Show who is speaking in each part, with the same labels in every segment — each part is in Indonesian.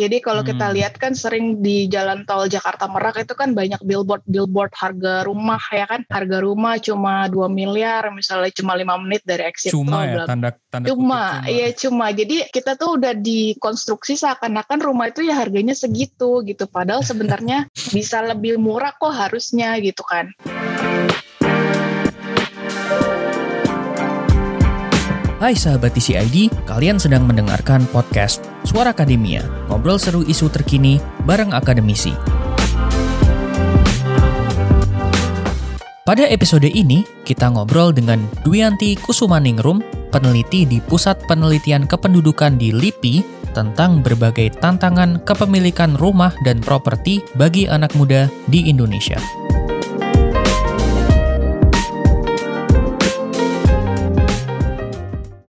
Speaker 1: Jadi kalau kita
Speaker 2: Hmm.
Speaker 1: lihat kan sering di jalan tol Jakarta Merak itu kan banyak billboard billboard harga rumah ya kan. Harga rumah cuma 2 miliar misalnya cuma lima menit dari exit
Speaker 2: Cuma
Speaker 1: tol.
Speaker 2: ya tanda tanda
Speaker 1: Cuma, iya cuma. Jadi kita tuh udah dikonstruksi seakan-akan rumah itu ya harganya segitu gitu. Padahal sebenarnya bisa lebih murah kok harusnya gitu kan.
Speaker 3: Hai sahabat TCID, kalian sedang mendengarkan podcast Suara Akademia, ngobrol seru isu terkini bareng akademisi. Pada episode ini, kita ngobrol dengan Duyanti Kusumaningrum, peneliti di Pusat Penelitian Kependudukan di LIPI tentang berbagai tantangan kepemilikan rumah dan properti bagi anak muda di Indonesia.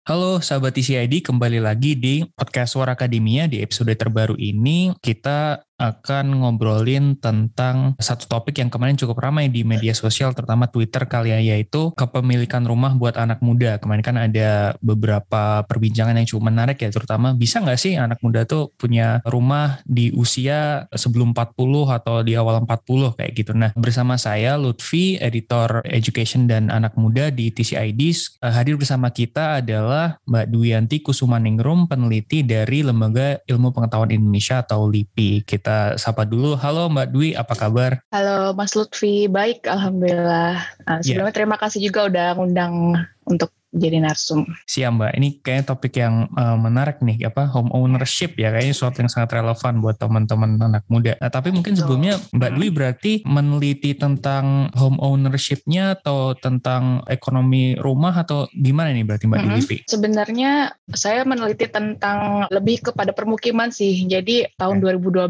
Speaker 2: Hello Sahabat TCID, kembali lagi di podcast Suara Akademia. Di episode terbaru ini kita akan ngobrolin tentang satu topik yang kemarin cukup ramai di media sosial, terutama Twitter kali ya, yaitu kepemilikan rumah buat anak muda. Kemarin kan ada beberapa perbincangan yang cukup menarik ya, terutama bisa nggak sih anak muda tuh punya rumah di usia sebelum 40 atau di awal 40 kayak gitu. Nah, bersama saya Lutfi, editor education dan anak muda di TCID, Eh, hadir bersama kita adalah Mbak Duyanti Kusumaningrum, peneliti dari Lembaga Ilmu Pengetahuan Indonesia atau LIPI. Kita sapa dulu. Halo Mbak Dwi, apa kabar?
Speaker 1: Halo Mas Lutfi, baik Alhamdulillah. Nah, sebelumnya terima kasih juga udah ngundang untuk jadi narsum.
Speaker 2: Siap Mbak, ini kayaknya topik yang eh, menarik nih, apa home ownership ya, kayaknya sesuatu yang sangat relevan buat teman-teman anak muda. Nah, tapi mungkin sebelumnya Mbak
Speaker 1: Hmm.
Speaker 2: Dwi berarti meneliti tentang home ownership-nya atau tentang ekonomi rumah atau gimana nih berarti Mbak di
Speaker 1: Mm-mm.
Speaker 2: LIPI?
Speaker 1: Sebenarnya saya meneliti tentang lebih kepada permukiman sih. Jadi tahun 2012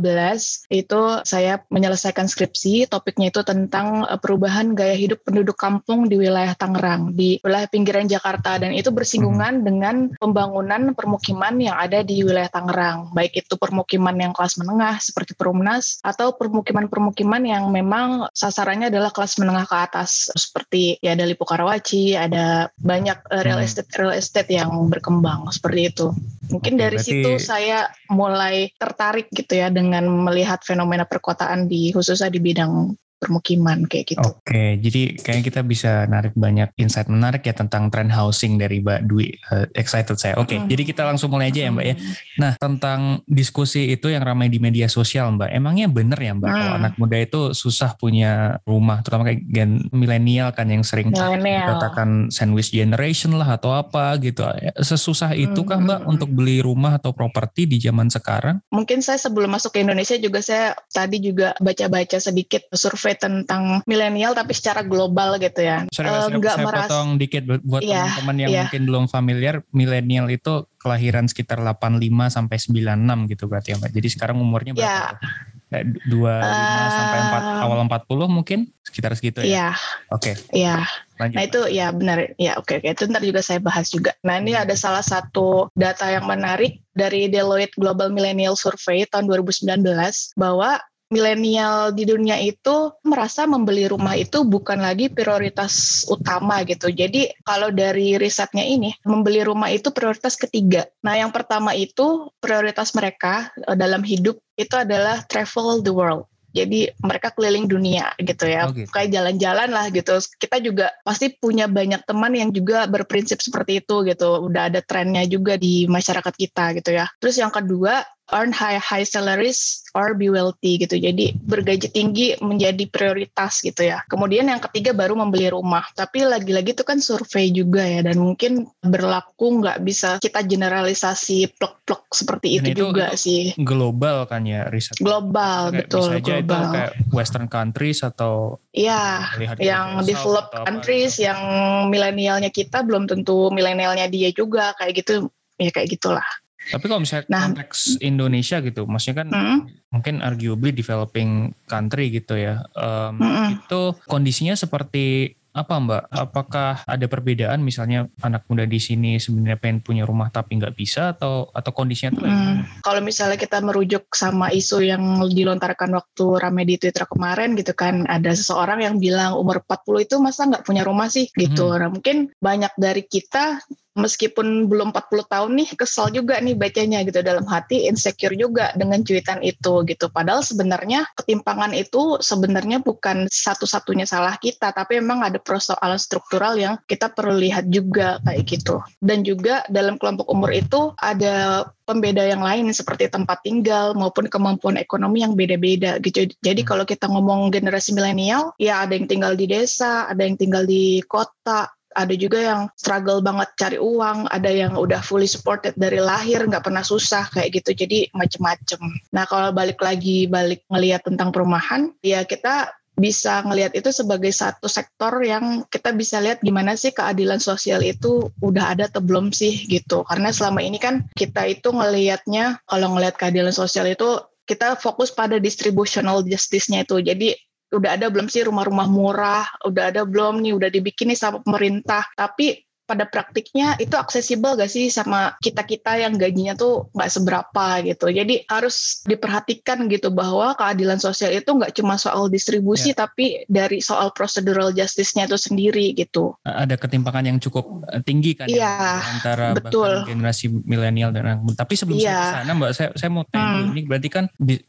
Speaker 1: itu saya menyelesaikan skripsi, topiknya itu tentang eh, perubahan gaya hidup penduduk kampung di wilayah Tangerang, di wilayah pinggiran Jakarta dan itu bersinggungan dengan pembangunan permukiman yang ada di wilayah Tangerang, baik itu permukiman yang kelas menengah seperti Perumnas atau permukiman-permukiman yang memang sasarannya adalah kelas menengah ke atas. Seperti ya ada Lipo Karawaci, ada banyak eh, real
Speaker 2: Hmm.
Speaker 1: estate real estate yang berkembang. Seperti itu. Mungkin
Speaker 2: Oke,
Speaker 1: dari
Speaker 2: berarti-
Speaker 1: situ saya mulai tertarik gitu ya dengan melihat fenomena perkotaan di khususnya di bidang permukiman kayak gitu.
Speaker 2: Oke, jadi kayaknya kita bisa narik banyak insight menarik ya tentang trend housing dari Mbak Dwi. Eh, excited saya. Oke,
Speaker 1: Hmm.
Speaker 2: jadi kita langsung mulai aja ya Mbak ya. Nah, tentang diskusi itu yang ramai di media sosial Mbak, emangnya bener ya Mbak kalau
Speaker 1: Hmm.
Speaker 2: anak muda itu susah punya rumah, terutama kayak gen milenial kan yang sering katakan sandwich generation lah atau apa gitu. Sesusah itu kah Mbak
Speaker 1: Hmm.
Speaker 2: untuk beli rumah atau properti di zaman sekarang?
Speaker 1: Mungkin saya sebelum masuk ke Indonesia juga saya tadi juga baca-baca sedikit survei tentang milenial tapi secara global gitu ya.
Speaker 2: Sorry,
Speaker 1: Eh,
Speaker 2: saya, saya
Speaker 1: merasa-
Speaker 2: potong dikit buat
Speaker 1: Iya,
Speaker 2: teman-teman yang
Speaker 1: iya.
Speaker 2: mungkin belum familiar, milenial itu kelahiran sekitar 85 sampai 96 gitu berarti ya Mbak. Jadi sekarang umurnya
Speaker 1: Ya.
Speaker 2: berapa? Kayak 25 sampai 4
Speaker 1: Eh,
Speaker 2: awal 40 mungkin sekitar segitu ya.
Speaker 1: Iya,
Speaker 2: Oke,
Speaker 1: iya.
Speaker 2: lanjut.
Speaker 1: Nah itu ya benar, ya oke oke itu ntar juga saya bahas juga. Nah ini ada salah satu data yang menarik dari Deloitte Global Millennial Survey tahun 2019 bahwa milenial di dunia itu merasa membeli rumah itu bukan lagi prioritas utama gitu. Jadi kalau dari risetnya ini membeli rumah itu prioritas ketiga. Nah yang pertama itu prioritas mereka eh, dalam hidup itu adalah travel the world. Jadi mereka keliling dunia gitu ya,
Speaker 2: Oh, gitu.
Speaker 1: kayak jalan-jalan lah gitu. Kita juga pasti punya banyak teman yang juga berprinsip seperti itu gitu. Udah ada trennya juga di masyarakat kita gitu ya. Terus yang kedua earn high high salaries or be wealthy gitu. Jadi bergaji tinggi menjadi prioritas gitu ya. Kemudian yang ketiga baru membeli rumah. Tapi lagi-lagi itu kan survei juga ya dan mungkin berlaku nggak bisa kita generalisasi plek-plek seperti
Speaker 2: Dan
Speaker 1: itu,
Speaker 2: itu-
Speaker 1: juga
Speaker 2: itu
Speaker 1: sih.
Speaker 2: global kan ya riset.
Speaker 1: Global
Speaker 2: Kayak
Speaker 1: betul
Speaker 2: bisa aja itu
Speaker 1: global.
Speaker 2: kayak western countries atau
Speaker 1: Iya,
Speaker 2: melihat
Speaker 1: yang developed countries
Speaker 2: gitu.
Speaker 1: yang milenialnya kita belum tentu milenialnya dia juga kayak gitu ya kayak gitulah.
Speaker 2: Tapi kalau misalnya
Speaker 1: Nah.
Speaker 2: konteks Indonesia gitu, maksudnya kan
Speaker 1: Hmm,
Speaker 2: mungkin arguably developing country gitu ya. Em,
Speaker 1: Mm-mm.
Speaker 2: Itu kondisinya seperti apa Mbak? Apakah ada perbedaan misalnya anak muda di sini sebenarnya pengen punya rumah tapi nggak bisa atau atau kondisinya tuh
Speaker 1: Hmm? Kalau misalnya kita merujuk sama isu yang dilontarkan waktu rame di Twitter kemarin gitu kan, ada seseorang yang bilang umur 40 itu masa nggak punya rumah sih gitu.
Speaker 2: Hmm.
Speaker 1: Nah, mungkin banyak dari kita meskipun belum 40 tahun nih kesel juga nih bacanya gitu dalam hati insecure juga dengan cuitan itu gitu. Padahal sebenarnya ketimpangan itu sebenarnya bukan satu-satunya salah kita, tapi memang ada persoalan struktural yang kita perlu lihat juga kayak gitu. Dan juga dalam kelompok umur itu ada pembeda yang lain seperti tempat tinggal maupun kemampuan ekonomi yang beda-beda gitu. Jadi hmm. kalau kita ngomong generasi milenial, ya ada yang tinggal di desa, ada yang tinggal di kota, ada juga yang struggle banget cari uang, ada yang udah fully supported dari lahir, nggak pernah susah kayak gitu. Jadi macem-macem. Nah kalau balik lagi balik ngelihat tentang perumahan, ya kita bisa ngelihat itu sebagai satu sektor yang kita bisa lihat gimana sih keadilan sosial itu udah ada atau belum sih gitu. Karena selama ini kan kita itu ngelihatnya kalau ngelihat keadilan sosial itu kita fokus pada distributional justice-nya itu. Jadi udah ada belum sih rumah-rumah murah, udah ada belum nih udah dibikin nih sama pemerintah. Tapi pada praktiknya itu aksesibel gak sih sama kita-kita yang gajinya tuh nggak seberapa gitu. Jadi harus diperhatikan gitu bahwa keadilan sosial itu nggak cuma soal distribusi ya. tapi dari soal procedural justice-nya itu sendiri gitu.
Speaker 2: Ada ketimpangan yang cukup eh, tinggi kan
Speaker 1: ya,
Speaker 2: antara
Speaker 1: betul.
Speaker 2: generasi milenial dan tapi sebelum ya. saya ke sana Mbak saya saya mau tanya hmm. ini berarti kan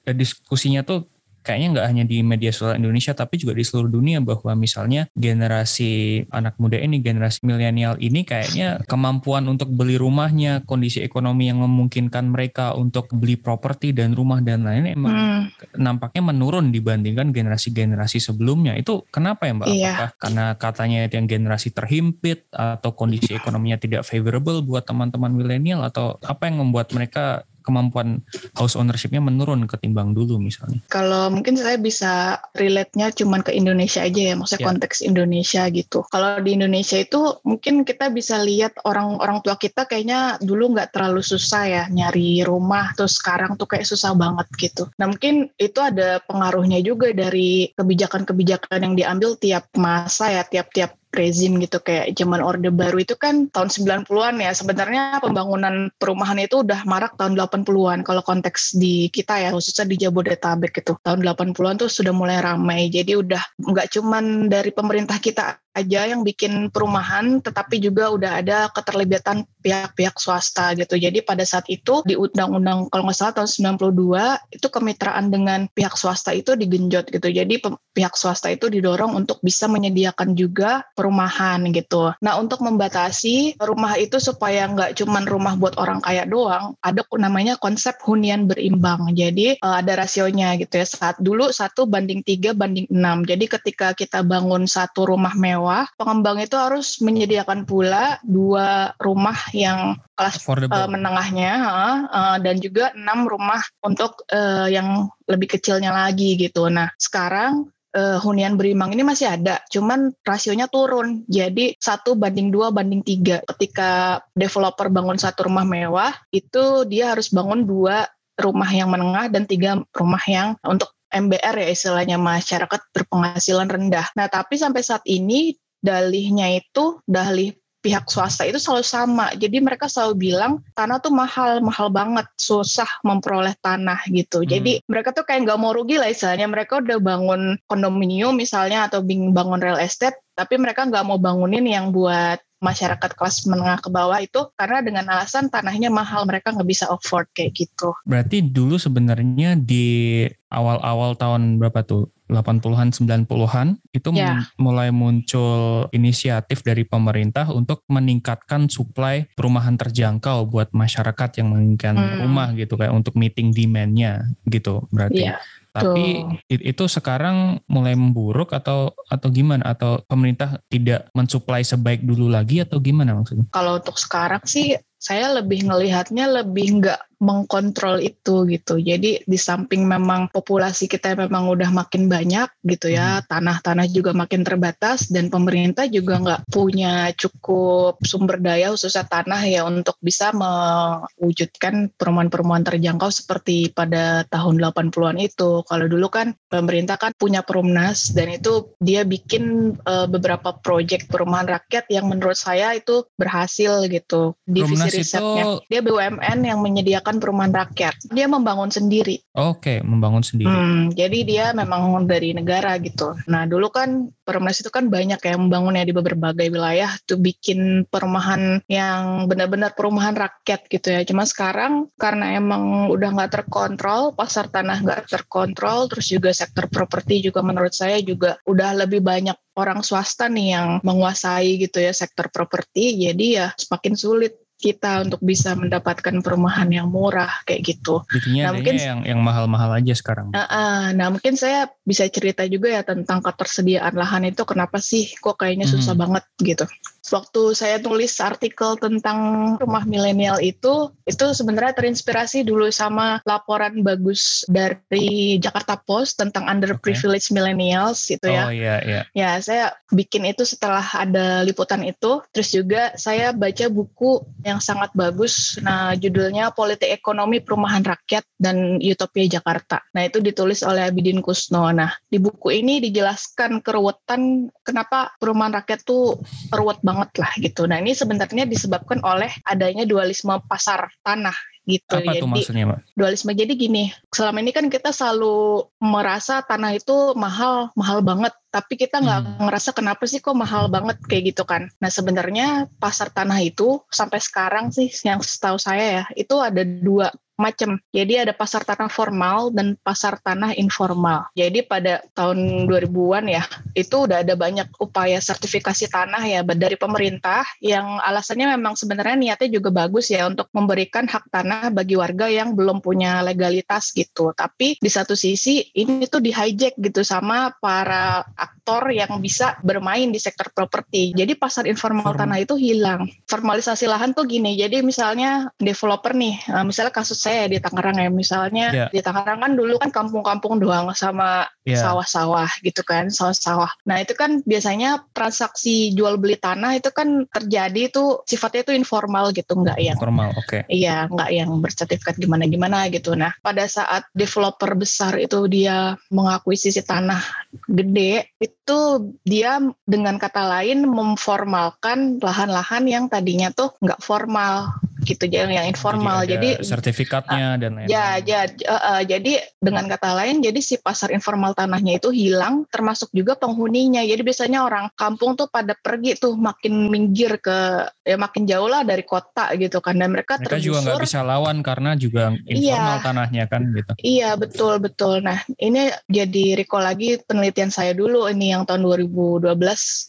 Speaker 2: diskusinya tuh kayaknya nggak hanya di media sosial Indonesia tapi juga di seluruh dunia bahwa misalnya generasi anak muda ini generasi milenial ini kayaknya kemampuan untuk beli rumahnya kondisi ekonomi yang memungkinkan mereka untuk beli properti dan rumah dan lain emang hmm. nampaknya menurun dibandingkan generasi-generasi sebelumnya itu kenapa ya Mbak? Iya. Apakah karena katanya yang generasi terhimpit atau kondisi ekonominya tidak favorable buat teman-teman milenial atau apa yang membuat mereka kemampuan house ownershipnya menurun ketimbang dulu misalnya?
Speaker 1: Kalau mungkin saya bisa relate-nya cuman ke Indonesia aja ya, maksudnya yeah. konteks Indonesia gitu. Kalau di Indonesia itu mungkin kita bisa lihat orang-orang tua kita kayaknya dulu nggak terlalu susah ya nyari rumah, terus sekarang tuh kayak susah banget gitu. Nah mungkin itu ada pengaruhnya juga dari kebijakan-kebijakan yang diambil tiap masa ya, tiap-tiap rezim gitu kayak zaman Orde Baru itu kan tahun 90-an ya. Sebenarnya pembangunan perumahan itu udah marak tahun 80-an kalau konteks di kita ya khususnya di Jabodetabek gitu. Tahun 80-an tuh sudah mulai ramai. Jadi udah nggak cuman dari pemerintah kita aja yang bikin perumahan, tetapi juga udah ada keterlibatan pihak-pihak swasta gitu. Jadi pada saat itu di Undang-Undang kalau nggak salah tahun 92 itu kemitraan dengan pihak swasta itu digenjot gitu. Jadi pihak swasta itu didorong untuk bisa menyediakan juga perumahan gitu. Nah untuk membatasi rumah itu supaya nggak cuman rumah buat orang kaya doang, ada namanya konsep hunian berimbang. Jadi eh, ada rasionya gitu ya. Saat dulu satu banding tiga banding enam. Jadi ketika kita bangun satu rumah mewah mewah, pengembang itu harus menyediakan pula dua rumah yang kelas uh, menengahnya uh, uh, dan juga enam rumah untuk uh, yang lebih kecilnya lagi gitu. Nah sekarang uh, hunian berimbang ini masih ada, cuman rasionya turun. Jadi satu banding dua banding tiga. Ketika developer bangun satu rumah mewah, itu dia harus bangun dua rumah yang menengah dan tiga rumah yang untuk MBR ya istilahnya masyarakat berpenghasilan rendah. Nah tapi sampai saat ini dalihnya itu dalih pihak swasta itu selalu sama. Jadi mereka selalu bilang tanah tuh mahal, mahal banget, susah memperoleh tanah gitu. Hmm. Jadi mereka tuh kayak nggak mau rugi lah istilahnya. Mereka udah bangun kondominium misalnya atau bangun real estate, tapi mereka nggak mau bangunin yang buat masyarakat kelas menengah ke bawah itu karena dengan alasan tanahnya mahal mereka nggak bisa afford kayak gitu.
Speaker 2: Berarti dulu sebenarnya di awal-awal tahun berapa tuh 80-an 90-an itu yeah. mulai muncul inisiatif dari pemerintah untuk meningkatkan suplai perumahan terjangkau buat masyarakat yang menginginkan hmm. rumah gitu kayak untuk meeting demand-nya gitu berarti. Yeah. Tapi itu sekarang mulai memburuk atau atau gimana? Atau pemerintah tidak mensuplai sebaik dulu lagi atau gimana maksudnya?
Speaker 1: Kalau untuk sekarang sih saya lebih ngelihatnya lebih nggak mengkontrol itu gitu. Jadi di samping memang populasi kita memang udah makin banyak gitu ya, hmm. tanah-tanah juga makin terbatas dan pemerintah juga nggak punya cukup sumber daya khususnya tanah ya untuk bisa mewujudkan perumahan-perumahan terjangkau seperti pada tahun 80-an itu. Kalau dulu kan pemerintah kan punya Perumnas dan itu dia bikin uh, beberapa proyek perumahan rakyat yang menurut saya itu berhasil gitu.
Speaker 2: Divisi
Speaker 1: risetnya. Itu... Dia BUMN yang menyediakan perumahan rakyat. Dia membangun sendiri.
Speaker 2: Oke, okay, membangun sendiri. Hmm,
Speaker 1: jadi dia memang dari negara gitu. Nah dulu kan Perumnas itu kan banyak ya membangunnya di berbagai wilayah tuh bikin perumahan yang benar-benar perumahan rakyat gitu ya. Cuma sekarang karena emang udah nggak terkontrol, pasar tanah nggak terkontrol, terus juga sektor properti juga menurut saya juga udah lebih banyak orang swasta nih yang menguasai gitu ya sektor properti. Jadi ya semakin sulit kita untuk bisa mendapatkan perumahan yang murah kayak gitu.
Speaker 2: Jadinya nah, mungkin yang yang mahal-mahal aja sekarang.
Speaker 1: Uh, uh, nah mungkin saya bisa cerita juga ya tentang ketersediaan lahan itu kenapa sih kok kayaknya susah hmm. banget gitu waktu saya tulis artikel tentang rumah milenial itu itu sebenarnya terinspirasi dulu sama laporan bagus dari Jakarta Post tentang underprivileged okay. millennials gitu ya.
Speaker 2: Oh iya iya.
Speaker 1: Ya, saya bikin itu setelah ada liputan itu. Terus juga saya baca buku yang sangat bagus. Nah, judulnya Politik Ekonomi Perumahan Rakyat dan Utopia Jakarta. Nah, itu ditulis oleh Abidin Kusno. Nah, di buku ini dijelaskan keruwetan kenapa perumahan rakyat tuh ruwet banget banget lah gitu. Nah ini sebenarnya disebabkan oleh adanya dualisme pasar tanah gitu.
Speaker 2: Apa jadi, tuh maksudnya, Mbak?
Speaker 1: Dualisme jadi gini, selama ini kan kita selalu merasa tanah itu mahal, mahal banget. Tapi kita nggak hmm. ngerasa kenapa sih kok mahal banget kayak gitu kan. Nah sebenarnya pasar tanah itu sampai sekarang sih yang setahu saya ya, itu ada dua macam. Jadi ada pasar tanah formal dan pasar tanah informal. Jadi pada tahun 2000-an ya, itu udah ada banyak upaya sertifikasi tanah ya dari pemerintah yang alasannya memang sebenarnya niatnya juga bagus ya untuk memberikan hak tanah bagi warga yang belum punya legalitas gitu. Tapi di satu sisi ini tuh di hijack gitu sama para aktor yang bisa bermain di sektor properti. Jadi pasar informal Form. tanah itu hilang. Formalisasi lahan tuh gini. Jadi misalnya developer nih, eh, misalnya kasus saya di Tangerang ya misalnya yeah. di Tangerang kan dulu kan kampung-kampung doang sama yeah. sawah-sawah gitu kan sawah-sawah. Nah itu kan biasanya transaksi jual beli tanah itu kan terjadi itu sifatnya itu informal gitu nggak yang
Speaker 2: formal oke. Okay.
Speaker 1: Iya nggak yang bersertifikat gimana-gimana gitu. Nah pada saat developer besar itu dia mengakuisisi tanah gede itu dia dengan kata lain memformalkan lahan-lahan yang tadinya tuh nggak formal gitu yang yang informal.
Speaker 2: Jadi, jadi sertifikatnya uh, dan lain-lain.
Speaker 1: ya ya uh, uh, jadi dengan kata lain jadi si pasar informal tanahnya itu hilang termasuk juga penghuninya. Jadi biasanya orang kampung tuh pada pergi tuh makin minggir ke ya makin jauh lah dari kota gitu kan. Dan mereka,
Speaker 2: mereka tergusur, juga nggak bisa lawan karena juga informal iya, tanahnya kan gitu.
Speaker 1: Iya betul betul. Nah ini jadi recall lagi penelitian saya dulu ini yang tahun 2012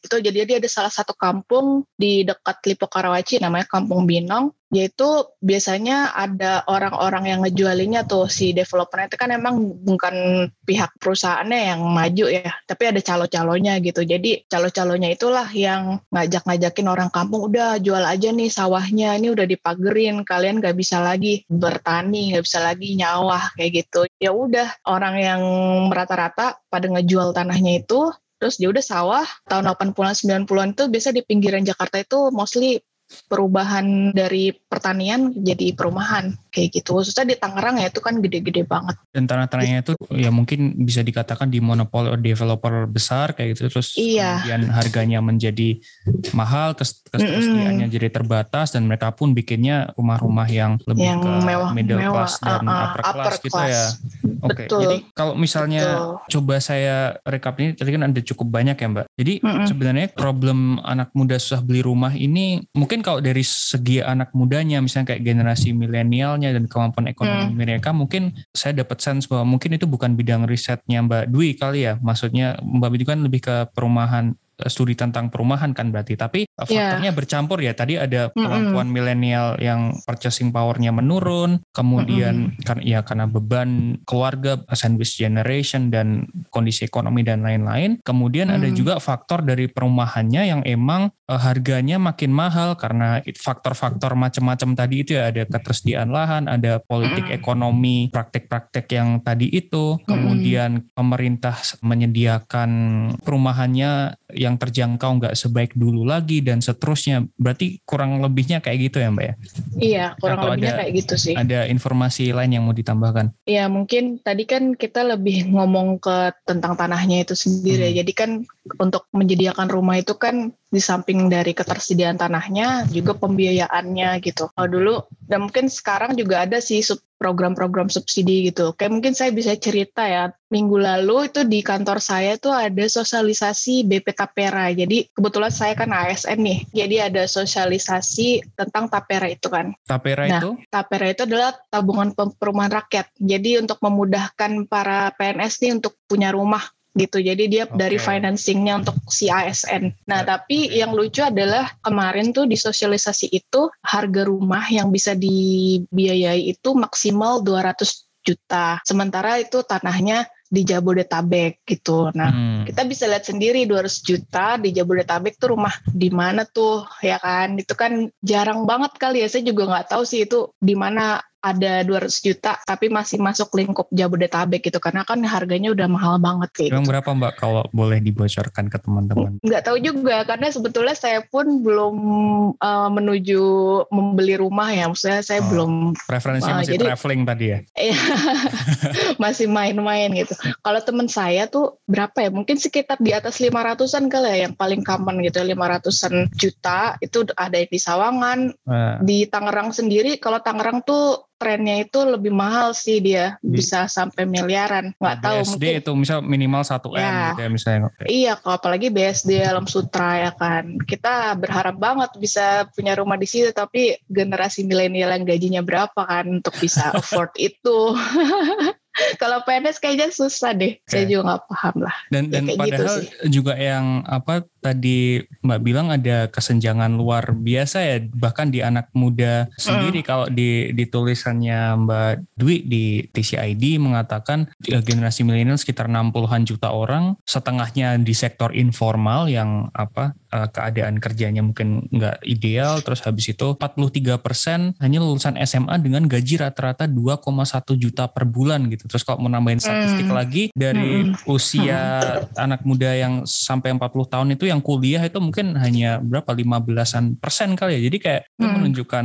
Speaker 1: itu jadi dia ada salah satu kampung di dekat Lipo Karawaci namanya Kampung Binong yaitu biasanya ada orang-orang yang ngejualinya tuh si developernya itu kan emang bukan pihak perusahaannya yang maju ya tapi ada calo-calonya gitu. Jadi calo-calonya itulah yang ngajak-ngajakin orang kampung udah jual aja nih sawahnya ini udah dipagerin kalian gak bisa lagi bertani gak bisa lagi nyawah kayak gitu. Ya udah orang yang rata-rata pada ngejual tanahnya itu Terus dia udah sawah tahun 80-an 90-an itu biasa di pinggiran Jakarta itu mostly perubahan dari pertanian jadi perumahan kayak gitu khususnya di Tangerang ya itu kan gede-gede banget
Speaker 2: dan tanah-tanahnya itu ya mungkin bisa dikatakan di monopoli developer besar kayak gitu terus iya. kemudian harganya menjadi mahal ketersediaannya mm jadi terbatas dan mereka pun bikinnya rumah-rumah yang lebih yang ke mewah, middle mewah, class dan uh, uh, upper, class upper gitu class. ya oke okay. jadi kalau misalnya Betul. coba saya rekap ini tadi kan ada cukup banyak ya mbak jadi mm -hmm. sebenarnya problem anak muda susah beli rumah ini mungkin mungkin kalau dari segi anak mudanya misalnya kayak generasi milenialnya dan kemampuan ekonomi hmm. mereka mungkin saya dapat sense bahwa mungkin itu bukan bidang risetnya Mbak Dwi kali ya maksudnya Mbak Dwi kan lebih ke perumahan studi tentang perumahan kan berarti tapi eh, iya. faktornya yeah. bercampur ya tadi ada kemampuan mm -hmm. milenial yang purchasing powernya menurun kemudian mm -hmm. kan ya karena beban keluarga sandwich generation dan kondisi ekonomi dan lain-lain kemudian mm. ada juga faktor dari perumahannya yang emang uh, harganya makin mahal karena faktor-faktor macam-macam tadi itu ya ada ketersediaan lahan ada politik mm. ekonomi praktek-praktek yang tadi itu kemudian mm. pemerintah menyediakan perumahannya yang yang terjangkau nggak sebaik dulu lagi dan seterusnya. Berarti kurang lebihnya kayak gitu ya Mbak ya?
Speaker 1: Iya, kurang
Speaker 2: Atau
Speaker 1: lebihnya
Speaker 2: ada-
Speaker 1: kayak gitu sih.
Speaker 2: Ada informasi lain yang mau ditambahkan?
Speaker 1: Ya mungkin tadi kan kita lebih ngomong ke tentang tanahnya itu sendiri.
Speaker 2: Hmm.
Speaker 1: Jadi kan untuk menyediakan rumah itu kan di samping dari ketersediaan tanahnya juga pembiayaannya gitu. Kalau dulu dan mungkin sekarang juga ada sih sub- program-program subsidi gitu. Kayak mungkin saya bisa cerita ya. Minggu lalu itu di kantor saya tuh ada sosialisasi BP Tapera. Jadi kebetulan saya kan ASN nih. Jadi ada sosialisasi tentang Tapera itu kan.
Speaker 2: Tapera
Speaker 1: Nah,
Speaker 2: itu?
Speaker 1: Tapera itu adalah tabungan perumahan rakyat. Jadi untuk memudahkan para PNS nih untuk punya rumah gitu. Jadi dia
Speaker 2: Oke.
Speaker 1: dari financingnya untuk si ASN. Nah,
Speaker 2: Ya,
Speaker 1: tapi yang lucu adalah kemarin tuh di sosialisasi itu harga rumah yang bisa dibiayai itu maksimal 200 juta. Sementara itu tanahnya di Jabodetabek gitu. Nah,
Speaker 2: Hmm.
Speaker 1: kita bisa lihat sendiri 200 juta di Jabodetabek tuh rumah di mana tuh ya kan itu kan jarang banget kali ya saya juga nggak tahu sih itu di mana ada 200 juta tapi masih masuk lingkup Jabodetabek gitu karena kan harganya udah mahal banget kayak
Speaker 2: Emang
Speaker 1: gitu.
Speaker 2: berapa Mbak kalau boleh dibocorkan ke teman-teman?
Speaker 1: nggak tahu juga karena sebetulnya saya pun belum uh, menuju membeli rumah ya maksudnya saya
Speaker 2: Oh.
Speaker 1: belum
Speaker 2: Preferensinya
Speaker 1: Ah,
Speaker 2: masih
Speaker 1: jadi-
Speaker 2: traveling tadi ya?
Speaker 1: Iya, masih main-main gitu. Kalau teman saya tuh berapa ya? Mungkin sekitar di atas 500-an kali ya yang paling common gitu, 500-an juta itu ada yang di Sawangan,
Speaker 2: Nah,
Speaker 1: di Tangerang sendiri kalau Tangerang tuh trennya itu lebih mahal sih dia,
Speaker 2: Di-
Speaker 1: bisa sampai miliaran. Nggak tahu
Speaker 2: BSD
Speaker 1: mungkin
Speaker 2: itu misal minimal 1 M
Speaker 1: Ya.
Speaker 2: gitu ya misalnya.
Speaker 1: Iya, kalau apalagi BSD Alam Sutra ya kan. Kita berharap banget bisa punya rumah di situ, tapi generasi milenial yang gajinya berapa kan untuk bisa afford itu. kalau PNS kayaknya susah deh. Saya
Speaker 2: Oke.
Speaker 1: juga nggak paham lah.
Speaker 2: Dan
Speaker 1: Ya,
Speaker 2: dan
Speaker 1: gitu
Speaker 2: padahal
Speaker 1: sih.
Speaker 2: juga yang apa tadi Mbak bilang ada kesenjangan luar biasa ya bahkan di anak muda sendiri kalau di di tulisannya Mbak Dwi di TCID mengatakan eh, generasi milenial sekitar 60-an juta orang setengahnya di sektor informal yang apa eh, keadaan kerjanya mungkin nggak ideal terus habis itu 43% hanya lulusan SMA dengan gaji rata-rata 2,1 juta per bulan gitu terus kalau mau nambahin statistik
Speaker 1: Hmm.
Speaker 2: lagi dari
Speaker 1: Hmm.
Speaker 2: usia anak muda yang sampai 40 tahun itu yang kuliah itu mungkin hanya berapa 15-an persen kali ya. Jadi kayak itu
Speaker 1: Hmm.
Speaker 2: menunjukkan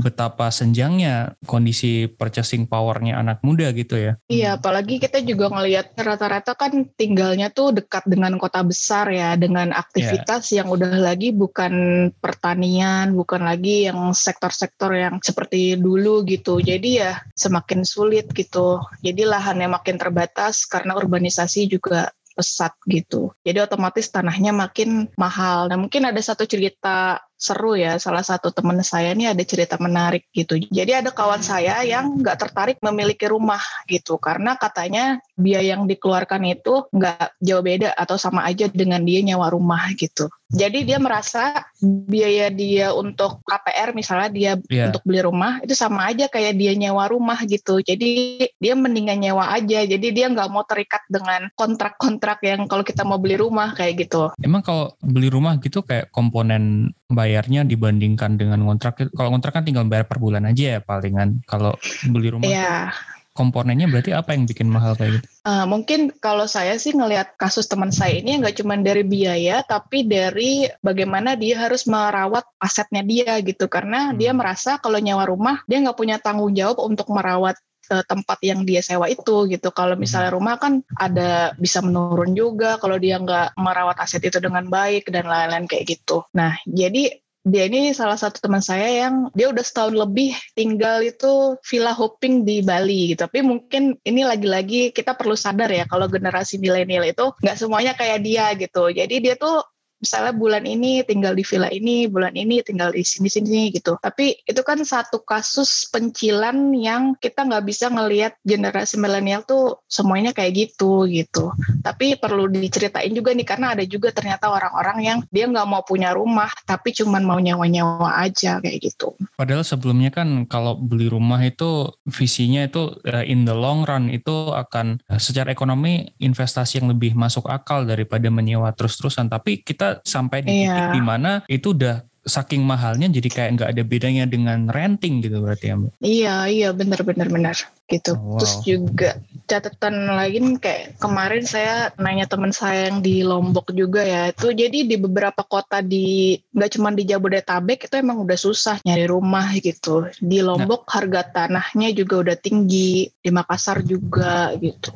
Speaker 2: betapa senjangnya kondisi purchasing powernya anak muda gitu ya.
Speaker 1: Iya, apalagi kita juga ngelihat rata-rata kan tinggalnya tuh dekat dengan kota besar ya, dengan aktivitas yang udah lagi bukan pertanian, bukan lagi yang sektor-sektor yang seperti dulu gitu. Jadi ya semakin sulit gitu. Jadi lahannya makin terbatas karena urbanisasi juga pesat gitu. Jadi otomatis tanahnya makin mahal. Nah mungkin ada satu cerita seru ya, salah satu teman saya ini ada cerita menarik gitu. Jadi ada kawan saya yang nggak tertarik memiliki rumah gitu, karena katanya biaya yang dikeluarkan itu nggak jauh beda atau sama aja dengan dia nyewa rumah gitu. Jadi dia merasa biaya dia untuk KPR misalnya dia
Speaker 2: Iya.
Speaker 1: untuk beli rumah itu sama aja kayak dia nyewa rumah gitu. Jadi dia mendingan nyewa aja. Jadi dia nggak mau terikat dengan kontrak-kontrak yang kalau kita mau beli rumah kayak gitu.
Speaker 2: Emang kalau beli rumah gitu kayak komponen bayarnya dibandingkan dengan kontrak kalau kontrak kan tinggal bayar per bulan aja ya palingan. Kalau beli rumah
Speaker 1: Iya.
Speaker 2: Komponennya berarti apa yang bikin mahal kayak gitu?
Speaker 1: Uh, mungkin kalau saya sih ngelihat kasus teman saya ini nggak cuma dari biaya, tapi dari bagaimana dia harus merawat asetnya dia gitu. Karena
Speaker 2: Hmm.
Speaker 1: dia merasa kalau nyewa rumah dia nggak punya tanggung jawab untuk merawat uh, tempat yang dia sewa itu gitu. Kalau misalnya rumah kan ada bisa menurun juga kalau dia nggak merawat aset itu dengan baik dan lain-lain kayak gitu. Nah jadi dia ini salah satu teman saya yang dia udah setahun lebih tinggal itu villa hopping di Bali gitu. Tapi mungkin ini lagi-lagi kita perlu sadar ya kalau generasi milenial itu nggak semuanya kayak dia gitu. Jadi dia tuh misalnya bulan ini tinggal di villa ini, bulan ini tinggal di sini-sini gitu. Tapi itu kan satu kasus pencilan yang kita nggak bisa ngelihat generasi milenial tuh semuanya kayak gitu gitu. Tapi perlu diceritain juga nih karena ada juga ternyata orang-orang yang dia nggak mau punya rumah tapi cuman mau nyawa-nyawa aja kayak gitu.
Speaker 2: Padahal sebelumnya kan kalau beli rumah itu visinya itu eh, in the long run itu akan eh, secara ekonomi investasi yang lebih masuk akal daripada menyewa terus-terusan. Tapi kita sampai di titik
Speaker 1: Iya.
Speaker 2: di mana itu udah saking mahalnya jadi kayak nggak ada bedanya dengan renting gitu berarti ya Mbak.
Speaker 1: Iya, iya benar benar benar gitu.
Speaker 2: Oh, wow.
Speaker 1: Terus juga catatan lagi nih, kayak kemarin saya nanya teman saya yang di Lombok juga ya itu jadi di beberapa kota di nggak cuma di Jabodetabek itu emang udah susah nyari rumah gitu di Lombok harga tanahnya juga udah tinggi di Makassar juga gitu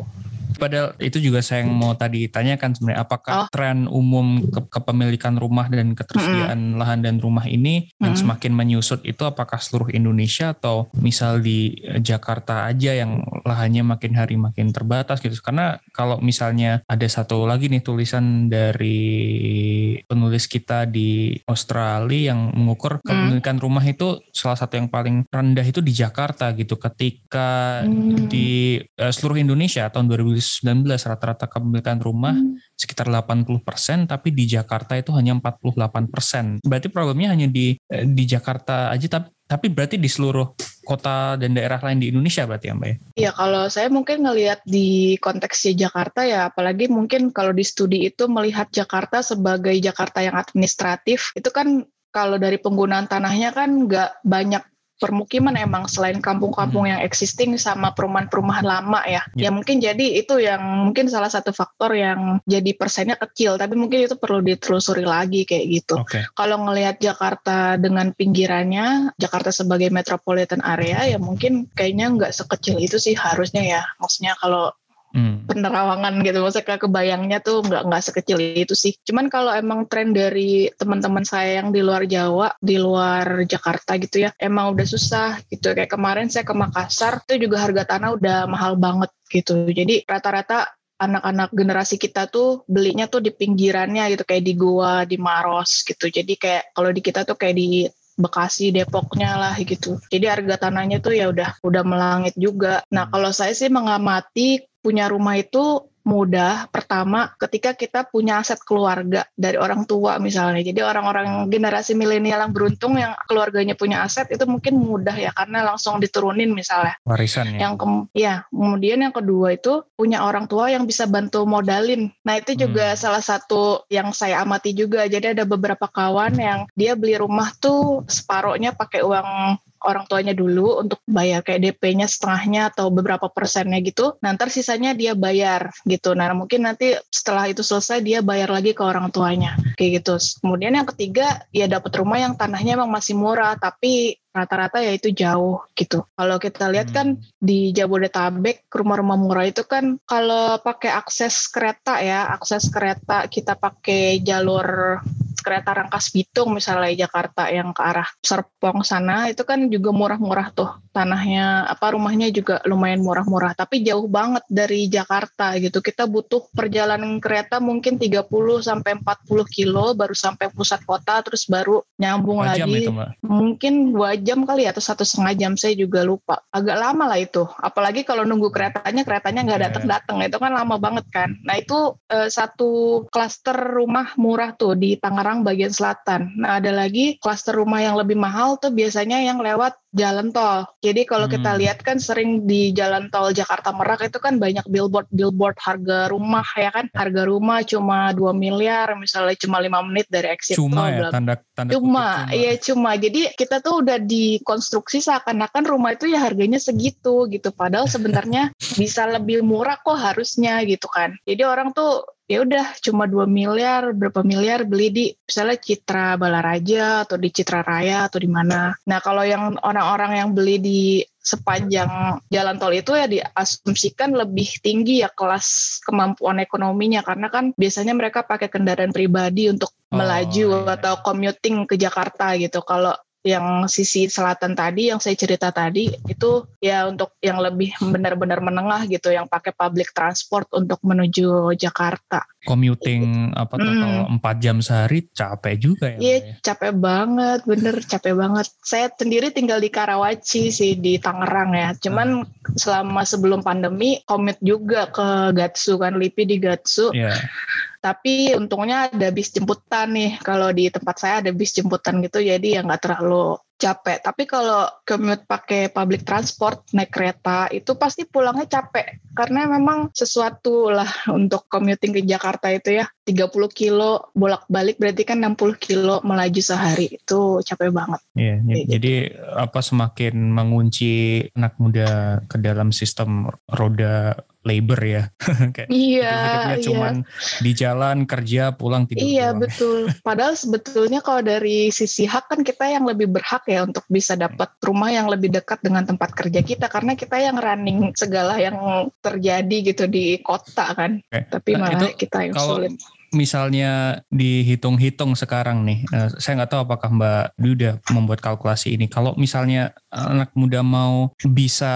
Speaker 2: Padahal itu juga saya yang mau tadi tanyakan sebenarnya apakah
Speaker 1: Oh.
Speaker 2: tren umum ke- kepemilikan rumah dan ketersediaan lahan dan rumah ini yang
Speaker 1: Mm-mm.
Speaker 2: semakin menyusut itu apakah seluruh Indonesia atau misal di eh, Jakarta aja yang lahannya makin hari makin terbatas gitu. Karena kalau misalnya ada satu lagi nih tulisan dari penulis kita di Australia yang mengukur kepemilikan rumah itu salah satu yang paling rendah itu di Jakarta gitu ketika
Speaker 1: Hmm.
Speaker 2: di eh, seluruh Indonesia tahun 2019 rata-rata kepemilikan rumah
Speaker 1: Hmm.
Speaker 2: sekitar 80% tapi di Jakarta itu hanya 48%. Berarti problemnya hanya di eh, di Jakarta aja tapi tapi berarti di seluruh kota dan daerah lain di Indonesia berarti ya Mbak ya?
Speaker 1: Ya kalau saya mungkin ngelihat di konteksnya Jakarta ya apalagi mungkin kalau di studi itu melihat Jakarta sebagai Jakarta yang administratif itu kan kalau dari penggunaan tanahnya kan nggak banyak permukiman emang selain kampung-kampung yang existing sama perumahan-perumahan lama ya.
Speaker 2: Ya.
Speaker 1: Ya mungkin jadi itu yang mungkin salah satu faktor yang jadi persennya kecil tapi mungkin itu perlu ditelusuri lagi kayak gitu.
Speaker 2: Oke.
Speaker 1: Kalau ngelihat Jakarta dengan pinggirannya, Jakarta sebagai metropolitan area ya mungkin kayaknya nggak sekecil itu sih harusnya ya. Maksudnya kalau
Speaker 2: Hmm.
Speaker 1: penerawangan gitu, maksudnya kebayangnya tuh nggak nggak sekecil itu sih. Cuman kalau emang tren dari teman-teman saya yang di luar Jawa, di luar Jakarta gitu ya, emang udah susah gitu. Kayak kemarin saya ke Makassar, itu juga harga tanah udah mahal banget gitu. Jadi rata-rata anak-anak generasi kita tuh belinya tuh di pinggirannya gitu kayak di Goa, di Maros gitu. Jadi kayak kalau di kita tuh kayak di Bekasi, Depoknya lah gitu. Jadi harga tanahnya tuh ya udah udah melangit juga. Nah, kalau saya sih mengamati punya rumah itu mudah pertama ketika kita punya aset keluarga dari orang tua misalnya. Jadi orang-orang generasi milenial yang beruntung yang keluarganya punya aset itu mungkin mudah ya karena langsung diturunin misalnya.
Speaker 2: Warisan ya.
Speaker 1: yang ke, ya kemudian yang kedua itu punya orang tua yang bisa bantu modalin. Nah itu juga
Speaker 2: Hmm.
Speaker 1: salah satu yang saya amati juga. Jadi ada beberapa kawan yang dia beli rumah tuh separohnya pakai uang orang tuanya dulu untuk bayar kayak DP-nya setengahnya atau beberapa persennya gitu. Nah, ntar sisanya dia bayar gitu. Nah, mungkin nanti setelah itu selesai dia bayar lagi ke orang tuanya kayak gitu. Kemudian yang ketiga ya dapat rumah yang tanahnya emang masih murah tapi rata-rata ya itu jauh gitu. Kalau kita lihat kan di Jabodetabek rumah-rumah murah itu kan kalau pakai akses kereta ya, akses kereta kita pakai jalur kereta Rangkas Bitung misalnya Jakarta yang ke arah Serpong sana itu kan juga murah-murah tuh tanahnya. Apa rumahnya juga lumayan murah-murah tapi jauh banget dari Jakarta gitu. Kita butuh perjalanan kereta mungkin 30 sampai 40 kilo baru sampai pusat kota terus baru nyambung
Speaker 2: jam
Speaker 1: lagi.
Speaker 2: itu Mbak?
Speaker 1: mungkin dua jam kali ya, atau satu setengah jam saya juga lupa. Agak lama lah itu. Apalagi kalau nunggu keretanya keretanya nggak
Speaker 2: Iya.
Speaker 1: datang datang itu kan lama banget kan. Nah itu eh, satu klaster rumah murah tuh di Tangerang bagian selatan. Nah ada lagi klaster rumah yang lebih mahal tuh biasanya yang lewat jalan tol. Jadi kalau kita
Speaker 2: Hmm.
Speaker 1: lihat kan sering di jalan tol Jakarta Merak itu kan banyak billboard billboard harga rumah ya kan? Harga rumah cuma 2 miliar misalnya cuma lima menit dari exit
Speaker 2: Cuma
Speaker 1: tol
Speaker 2: ya tanda tanda
Speaker 1: cuma. iya cuma. Jadi kita tuh udah dikonstruksi seakan-akan rumah itu ya harganya segitu gitu. Padahal sebenarnya bisa lebih murah kok harusnya gitu kan. Jadi orang tuh ya udah cuma 2 miliar berapa miliar beli di misalnya Citra Balaraja atau di Citra Raya atau di mana nah kalau yang orang-orang yang beli di sepanjang jalan tol itu ya diasumsikan lebih tinggi ya kelas kemampuan ekonominya karena kan biasanya mereka pakai kendaraan pribadi untuk
Speaker 2: Oh,
Speaker 1: melaju
Speaker 2: iya.
Speaker 1: atau commuting ke Jakarta gitu. Kalau yang sisi selatan tadi yang saya cerita tadi itu ya untuk yang lebih benar-benar menengah gitu yang pakai public transport untuk menuju Jakarta.
Speaker 2: commuting apa total
Speaker 1: Hmm.
Speaker 2: 4 jam sehari capek juga ya.
Speaker 1: Iya
Speaker 2: ya?
Speaker 1: capek banget, bener capek banget. Saya sendiri tinggal di Karawaci sih di Tangerang ya. Cuman selama sebelum pandemi komit juga ke Gatsu kan Lipi di Gatsu.
Speaker 2: Iya.
Speaker 1: Tapi untungnya ada bis jemputan nih. Kalau di tempat saya ada bis jemputan gitu, jadi ya nggak terlalu capek. Tapi kalau commute pakai public transport, naik kereta, itu pasti pulangnya capek. Karena memang sesuatu lah untuk commuting ke Jakarta itu ya. 30 kilo bolak-balik berarti kan 60 kilo melaju sehari. Itu capek banget.
Speaker 2: Iya, j-
Speaker 1: Kayak
Speaker 2: jadi apa semakin mengunci anak muda ke dalam sistem roda labor ya.
Speaker 1: Kayak iya,
Speaker 2: hidupnya
Speaker 1: iya.
Speaker 2: cuman di jalan kerja pulang tidur.
Speaker 1: Iya
Speaker 2: doang.
Speaker 1: betul. Padahal sebetulnya kalau dari sisi hak kan kita yang lebih berhak ya untuk bisa dapat rumah yang lebih dekat dengan tempat kerja kita karena kita yang running segala yang terjadi gitu di kota kan.
Speaker 2: Oke.
Speaker 1: Tapi
Speaker 2: Nah,
Speaker 1: malah
Speaker 2: itu
Speaker 1: kita yang
Speaker 2: kalau
Speaker 1: sulit.
Speaker 2: misalnya dihitung-hitung sekarang nih, eh, saya nggak tahu apakah Mbak Dwi udah membuat kalkulasi ini. Kalau misalnya anak muda mau bisa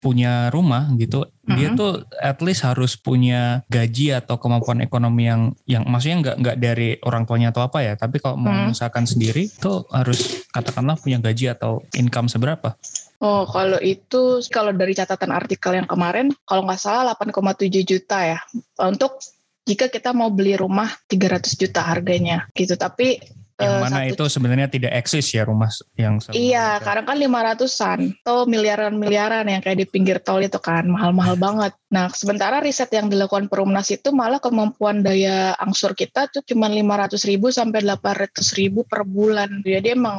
Speaker 2: punya rumah gitu, dia
Speaker 1: Mhm.
Speaker 2: tuh at least harus punya gaji atau kemampuan ekonomi yang yang maksudnya nggak nggak dari orang tuanya atau apa ya, tapi kalau mau
Speaker 1: Hmm.
Speaker 2: mengusahakan sendiri tuh harus katakanlah punya gaji atau income seberapa?
Speaker 1: Oh, kalau itu kalau dari catatan artikel yang kemarin, kalau nggak salah 8,7 juta ya untuk jika kita mau beli rumah 300 juta harganya gitu. Tapi
Speaker 2: Yang
Speaker 1: eh,
Speaker 2: mana
Speaker 1: satu-
Speaker 2: itu sebenarnya tidak eksis ya rumah yang
Speaker 1: Iya,
Speaker 2: itu.
Speaker 1: kadang kan 500-an atau miliaran-miliaran yang kayak di pinggir tol itu kan, mahal-mahal banget. Nah, sementara riset yang dilakukan Perumnas itu malah kemampuan daya angsur kita tuh cuma 500 ribu sampai 800 ribu per bulan. Jadi emang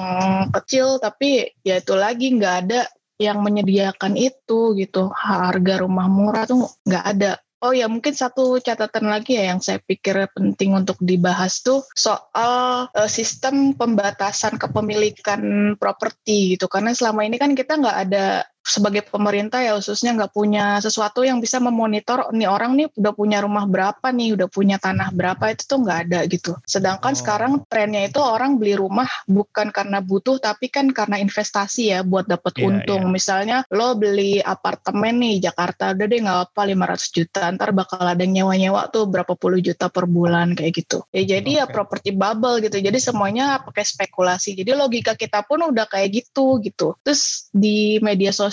Speaker 1: kecil, tapi ya itu lagi nggak ada yang menyediakan itu gitu. Harga rumah murah tuh nggak ada. Oh ya mungkin satu catatan lagi ya yang saya pikir penting untuk dibahas tuh soal eh, sistem pembatasan kepemilikan properti gitu. Karena selama ini kan kita nggak ada sebagai pemerintah ya khususnya nggak punya sesuatu yang bisa memonitor nih orang nih udah punya rumah berapa nih udah punya tanah berapa itu tuh nggak ada gitu. Sedangkan
Speaker 2: Oh.
Speaker 1: sekarang trennya itu orang beli rumah bukan karena butuh tapi kan karena investasi ya buat dapat
Speaker 2: Iya,
Speaker 1: untung.
Speaker 2: iya.
Speaker 1: misalnya lo beli apartemen nih Jakarta udah deh nggak apa 500 juta ntar bakal ada nyewa-nyewa tuh berapa puluh juta per bulan kayak gitu. Ya jadi ya properti bubble gitu jadi semuanya pakai spekulasi. Jadi logika kita pun udah kayak gitu gitu. Terus di media sosial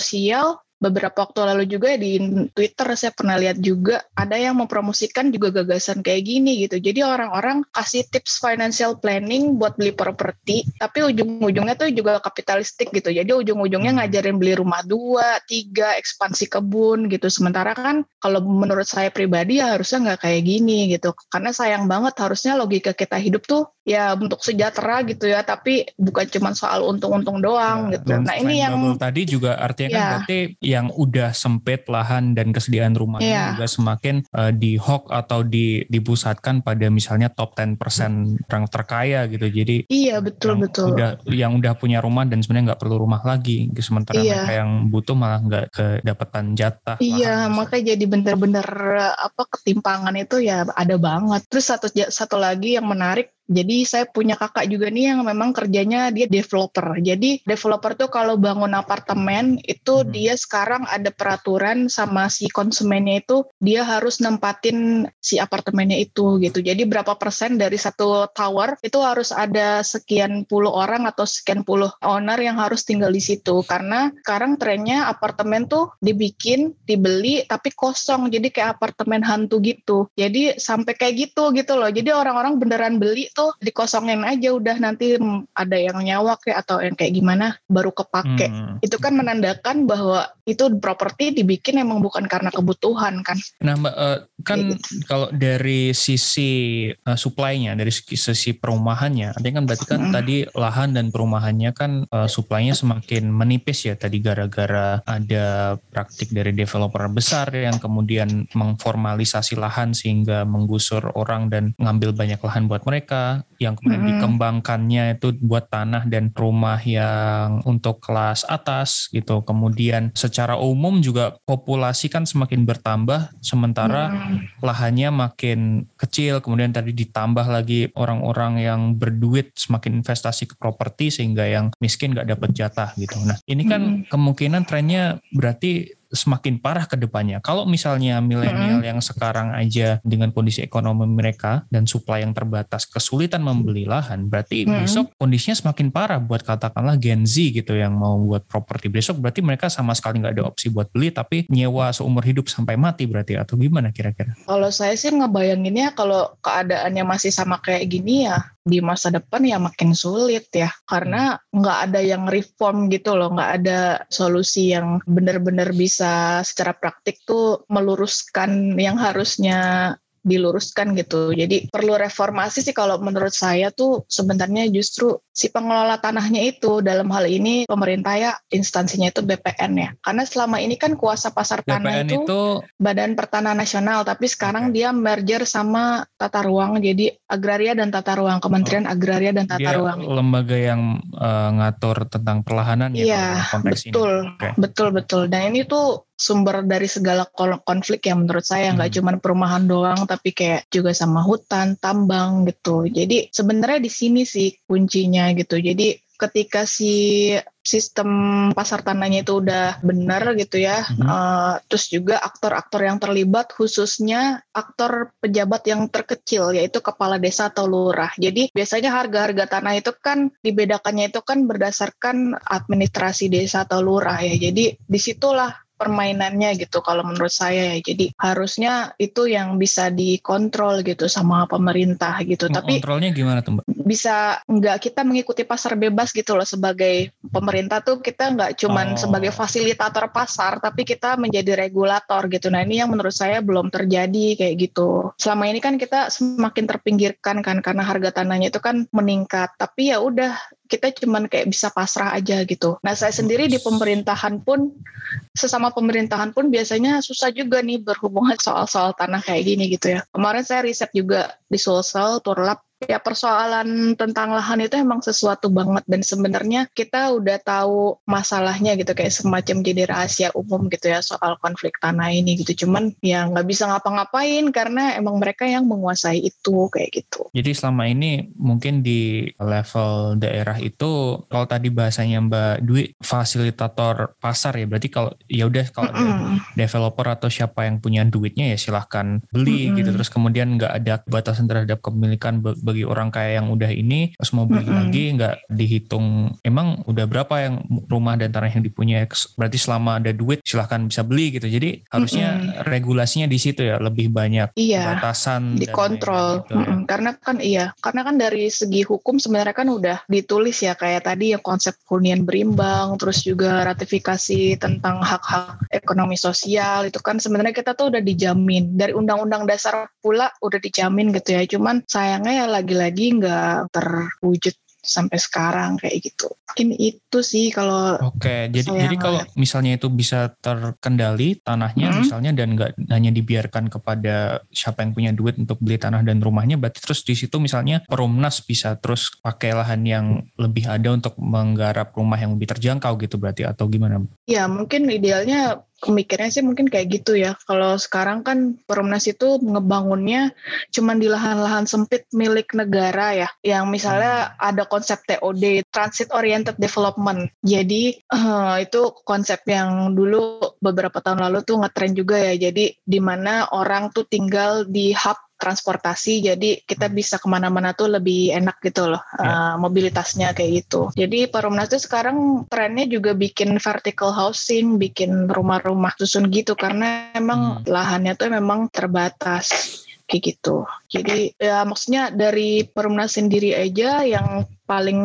Speaker 1: beberapa waktu lalu juga di Twitter saya pernah lihat juga ada yang mempromosikan juga gagasan kayak gini gitu. Jadi orang-orang kasih tips financial planning buat beli properti, tapi ujung-ujungnya tuh juga kapitalistik gitu. Jadi ujung-ujungnya ngajarin beli rumah dua, tiga, ekspansi kebun gitu. Sementara kan kalau menurut saya pribadi ya harusnya nggak kayak gini gitu. Karena sayang banget harusnya logika kita hidup tuh ya untuk sejahtera gitu ya, tapi bukan cuma soal untung-untung doang gitu.
Speaker 2: Dan
Speaker 1: Nah ini yang
Speaker 2: tadi juga artinya kan
Speaker 1: Ya.
Speaker 2: berarti yang udah sempit lahan dan kesediaan rumahnya
Speaker 1: Iya.
Speaker 2: juga semakin eh, di hawk atau di dipusatkan pada misalnya top 10% orang terkaya gitu. Jadi
Speaker 1: iya betul
Speaker 2: yang
Speaker 1: betul.
Speaker 2: udah yang udah punya rumah dan sebenarnya nggak perlu rumah lagi sementara
Speaker 1: Iya.
Speaker 2: mereka yang butuh malah nggak kedapatan jatah
Speaker 1: Iya, makanya jadi bener-bener apa ketimpangan itu ya ada banget. Terus satu satu lagi yang menarik Jadi saya punya kakak juga nih yang memang kerjanya dia developer. Jadi developer tuh kalau bangun apartemen itu
Speaker 2: Hmm.
Speaker 1: dia sekarang ada peraturan sama si konsumennya itu dia harus nempatin si apartemennya itu gitu. Jadi berapa persen dari satu tower itu harus ada sekian puluh orang atau sekian puluh owner yang harus tinggal di situ. Karena sekarang trennya apartemen tuh dibikin, dibeli tapi kosong. Jadi kayak apartemen hantu gitu. Jadi sampai kayak gitu gitu loh. Jadi orang-orang beneran beli tuh dikosongin aja udah nanti ada yang nyawa kayak atau yang kayak gimana baru kepake.
Speaker 2: Hmm.
Speaker 1: Itu kan menandakan bahwa itu properti dibikin emang bukan karena kebutuhan kan.
Speaker 2: Nah, Mbak, eh, kan
Speaker 1: Kayak
Speaker 2: kalau dari sisi eh, supply-nya, dari sisi, perumahannya, artinya kan berarti kan
Speaker 1: Mm.
Speaker 2: tadi lahan dan perumahannya kan eh, supply-nya semakin menipis ya tadi gara-gara ada praktik dari developer besar yang kemudian mengformalisasi lahan sehingga menggusur orang dan ngambil banyak lahan buat mereka, yang kemudian
Speaker 1: Mm-mm.
Speaker 2: dikembangkannya itu buat tanah dan rumah yang untuk kelas atas gitu. Kemudian secara umum juga populasi kan semakin bertambah sementara
Speaker 1: Hmm.
Speaker 2: lahannya makin kecil kemudian tadi ditambah lagi orang-orang yang berduit semakin investasi ke properti sehingga yang miskin nggak dapat jatah gitu. Nah ini kan
Speaker 1: Mm.
Speaker 2: kemungkinan trennya berarti semakin parah ke depannya. Kalau misalnya milenial yang sekarang aja dengan kondisi ekonomi mereka dan supply yang terbatas kesulitan membeli lahan, berarti
Speaker 1: Mm.
Speaker 2: besok kondisinya semakin parah buat katakanlah Gen Z gitu yang mau buat properti. Besok berarti mereka sama sekali nggak ada opsi buat beli tapi nyewa seumur hidup sampai mati berarti atau gimana kira-kira?
Speaker 1: Kalau saya sih ngebayanginnya kalau keadaannya masih sama kayak gini ya di masa depan ya makin sulit ya. Karena nggak ada yang reform gitu loh nggak ada solusi yang benar-benar bisa secara praktik tuh meluruskan yang harusnya diluruskan gitu. Jadi perlu reformasi sih kalau menurut saya tuh sebenarnya justru si pengelola tanahnya itu dalam hal ini pemerintah ya instansinya itu BPN ya. Karena selama ini kan kuasa pasar tanah itu, itu Badan Pertanahan Nasional, tapi sekarang dia merger sama Tata Ruang jadi Agraria dan Tata Ruang, Kementerian oh, Agraria dan Tata dia Ruang.
Speaker 2: lembaga yang uh, ngatur tentang perlahanan ya
Speaker 1: Iya, betul. Okay. Betul betul. Dan ini tuh sumber dari segala konflik yang menurut saya nggak hmm. cuma perumahan doang tapi kayak juga sama hutan, tambang gitu. Jadi sebenarnya di sini sih kuncinya gitu. Jadi ketika si sistem pasar tanahnya itu udah benar gitu ya, hmm. uh, terus juga aktor-aktor yang terlibat khususnya aktor pejabat yang terkecil yaitu kepala desa atau lurah. Jadi biasanya harga-harga tanah itu kan dibedakannya itu kan berdasarkan administrasi desa atau lurah ya. Jadi di situlah permainannya gitu kalau menurut saya ya. Jadi harusnya itu yang bisa dikontrol gitu sama pemerintah gitu. Tapi
Speaker 2: kontrolnya gimana tuh Mbak?
Speaker 1: Bisa nggak kita mengikuti pasar bebas gitu loh sebagai pemerintah tuh kita nggak cuman oh. sebagai fasilitator pasar tapi kita menjadi regulator gitu. Nah ini yang menurut saya belum terjadi kayak gitu. Selama ini kan kita semakin terpinggirkan kan karena harga tanahnya itu kan meningkat. Tapi ya udah kita cuman kayak bisa pasrah aja gitu. Nah saya sendiri di pemerintahan pun sesama pemerintahan pun biasanya susah juga nih berhubungan soal-soal tanah kayak gini gitu ya. Kemarin saya riset juga di Sulsel, Turlap ya persoalan tentang lahan itu emang sesuatu banget dan sebenarnya kita udah tahu masalahnya gitu kayak semacam jadi rahasia umum gitu ya soal konflik tanah ini gitu cuman ya nggak bisa ngapa-ngapain karena emang mereka yang menguasai itu kayak gitu
Speaker 2: jadi selama ini mungkin di level daerah itu kalau tadi bahasanya Mbak Dwi fasilitator pasar ya berarti kalau ya udah kalau mm -mm. developer atau siapa yang punya duitnya ya silahkan beli mm -mm. gitu terus kemudian nggak ada batasan terhadap kepemilikan bagi orang kaya yang udah ini terus mau beli mm -hmm. lagi nggak dihitung emang udah berapa yang rumah dan tanah yang dipunyai berarti selama ada duit silahkan bisa beli gitu jadi harusnya mm -hmm. regulasinya di situ ya lebih banyak
Speaker 1: iya, batasan dikontrol gitu, mm -hmm. karena kan iya karena kan dari segi hukum sebenarnya kan udah ditulis ya kayak tadi yang konsep hunian berimbang terus juga ratifikasi tentang hak-hak ekonomi sosial itu kan sebenarnya kita tuh udah dijamin dari undang-undang dasar pula udah dijamin gitu ya cuman sayangnya ya lagi-lagi nggak terwujud sampai sekarang kayak gitu. Mungkin itu sih kalau
Speaker 2: Oke, jadi jadi kalau misalnya itu bisa terkendali tanahnya hmm. misalnya dan nggak hanya dibiarkan kepada siapa yang punya duit untuk beli tanah dan rumahnya, berarti terus di situ misalnya Perumnas bisa terus pakai lahan yang lebih ada untuk menggarap rumah yang lebih terjangkau gitu berarti atau gimana?
Speaker 1: Ya, mungkin idealnya Kemikirnya sih mungkin kayak gitu ya. Kalau sekarang kan Perumnas itu ngebangunnya cuma di lahan-lahan sempit milik negara ya. Yang misalnya hmm. ada konsep TOD, Transit Oriented Development. Jadi uh, itu konsep yang dulu beberapa tahun lalu tuh ngetren juga ya. Jadi di mana orang tuh tinggal di hub transportasi jadi kita hmm. bisa ke mana-mana tuh lebih enak gitu loh yeah. Ya. uh, mobilitasnya kayak gitu jadi Perumnas tuh sekarang trennya juga bikin vertical housing bikin rumah-rumah susun gitu karena emang hmm. lahannya tuh memang terbatas kayak gitu jadi ya maksudnya dari Perumnas sendiri aja yang paling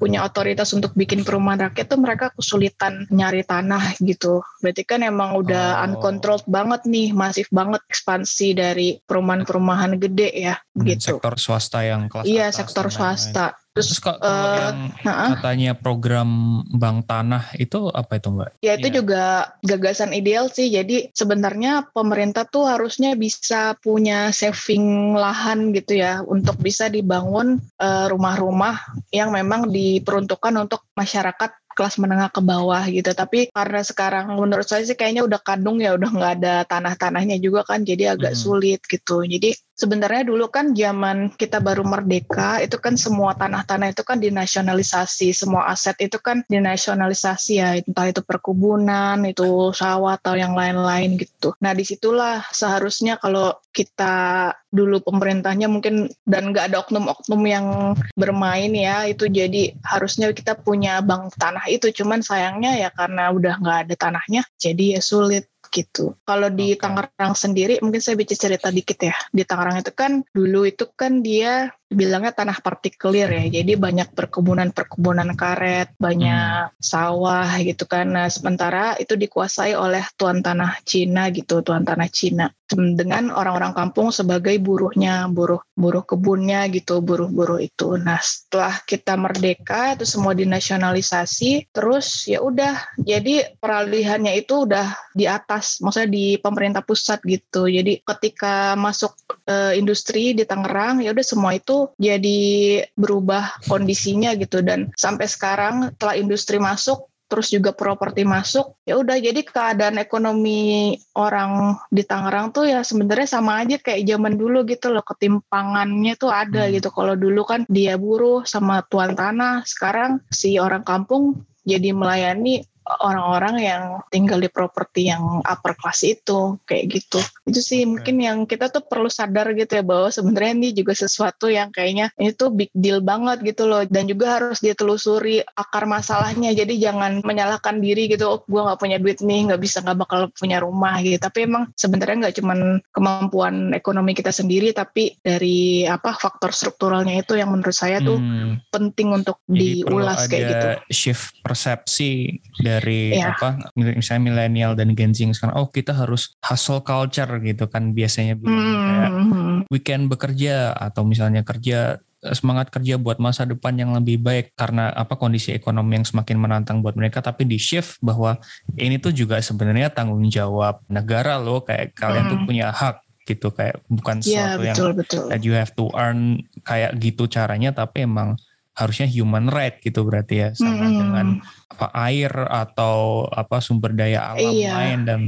Speaker 1: punya otoritas untuk bikin perumahan rakyat tuh mereka kesulitan nyari tanah gitu. Berarti kan emang udah oh. uncontrolled banget nih, masif banget ekspansi dari perumahan-perumahan gede ya hmm, gitu.
Speaker 2: Sektor swasta yang kelas
Speaker 1: Iya, sektor swasta.
Speaker 2: Terus, Terus kalau uh, yang uh, katanya program bank tanah itu apa itu Mbak?
Speaker 1: Ya itu ya. juga gagasan ideal sih. Jadi sebenarnya pemerintah tuh harusnya bisa punya saving lahan gitu ya untuk bisa dibangun eh, rumah-rumah yang memang diperuntukkan untuk masyarakat kelas menengah ke bawah gitu. Tapi karena sekarang menurut saya sih kayaknya udah kadung ya udah nggak ada tanah-tanahnya juga kan, jadi agak hmm. sulit gitu. Jadi sebenarnya dulu kan zaman kita baru merdeka itu kan semua tanah-tanah itu kan dinasionalisasi, semua aset itu kan dinasionalisasi ya, entah itu perkebunan, itu sawah atau yang lain-lain gitu. Nah di situlah seharusnya kalau kita dulu pemerintahnya mungkin dan nggak ada oknum-oknum yang bermain ya itu jadi harusnya kita punya bank tanah itu. Cuman sayangnya ya karena udah nggak ada tanahnya jadi ya sulit gitu. Kalau di okay. Tangerang sendiri mungkin saya bisa cerita dikit ya. Di Tangerang itu kan dulu itu kan dia bilangnya tanah partikelir ya. Jadi banyak perkebunan-perkebunan karet, banyak hmm. sawah gitu kan. Nah, sementara itu dikuasai oleh tuan tanah Cina gitu, tuan tanah Cina dengan orang-orang kampung sebagai buruhnya, buruh buruh kebunnya gitu, buruh-buruh itu. Nah, setelah kita merdeka itu semua dinasionalisasi, terus ya udah jadi peralihannya itu udah di atas, maksudnya di pemerintah pusat gitu. Jadi ketika masuk e, industri di Tangerang, ya udah semua itu jadi berubah kondisinya gitu. Dan sampai sekarang setelah industri masuk terus juga properti masuk ya udah jadi keadaan ekonomi orang di Tangerang tuh ya sebenarnya sama aja kayak zaman dulu gitu loh. Ketimpangannya tuh ada hmm. gitu. Kalau dulu kan dia buruh sama tuan tanah sekarang si orang kampung jadi melayani orang-orang yang tinggal di properti yang upper class itu kayak gitu. Itu sih mungkin yang kita tuh perlu sadar gitu ya bahwa sebenarnya ini juga sesuatu yang kayaknya ini tuh big deal banget gitu loh. Dan juga harus ditelusuri akar masalahnya. Jadi jangan menyalahkan diri gitu oh gue nggak punya duit nih nggak bisa nggak bakal punya rumah gitu. Tapi emang sebenarnya nggak cuman kemampuan ekonomi kita sendiri tapi dari apa faktor strukturalnya itu yang menurut saya tuh hmm. penting untuk Jadi diulas kayak gitu.
Speaker 2: shift persepsi dari yeah. apa misalnya milenial dan Gen Z sekarang oh kita harus hustle culture gitu kan biasanya bilang mm -hmm. kayak weekend bekerja atau misalnya kerja semangat kerja buat masa depan yang lebih baik karena apa kondisi ekonomi yang semakin menantang buat mereka tapi di shift bahwa ini tuh juga sebenarnya tanggung jawab negara loh kayak kalian mm. tuh punya hak gitu kayak bukan yeah, sesuatu betul, yang betul. that you have to earn kayak gitu caranya tapi emang harusnya human right gitu berarti ya sama mm. dengan apa air atau apa sumber daya alam iya. lain dan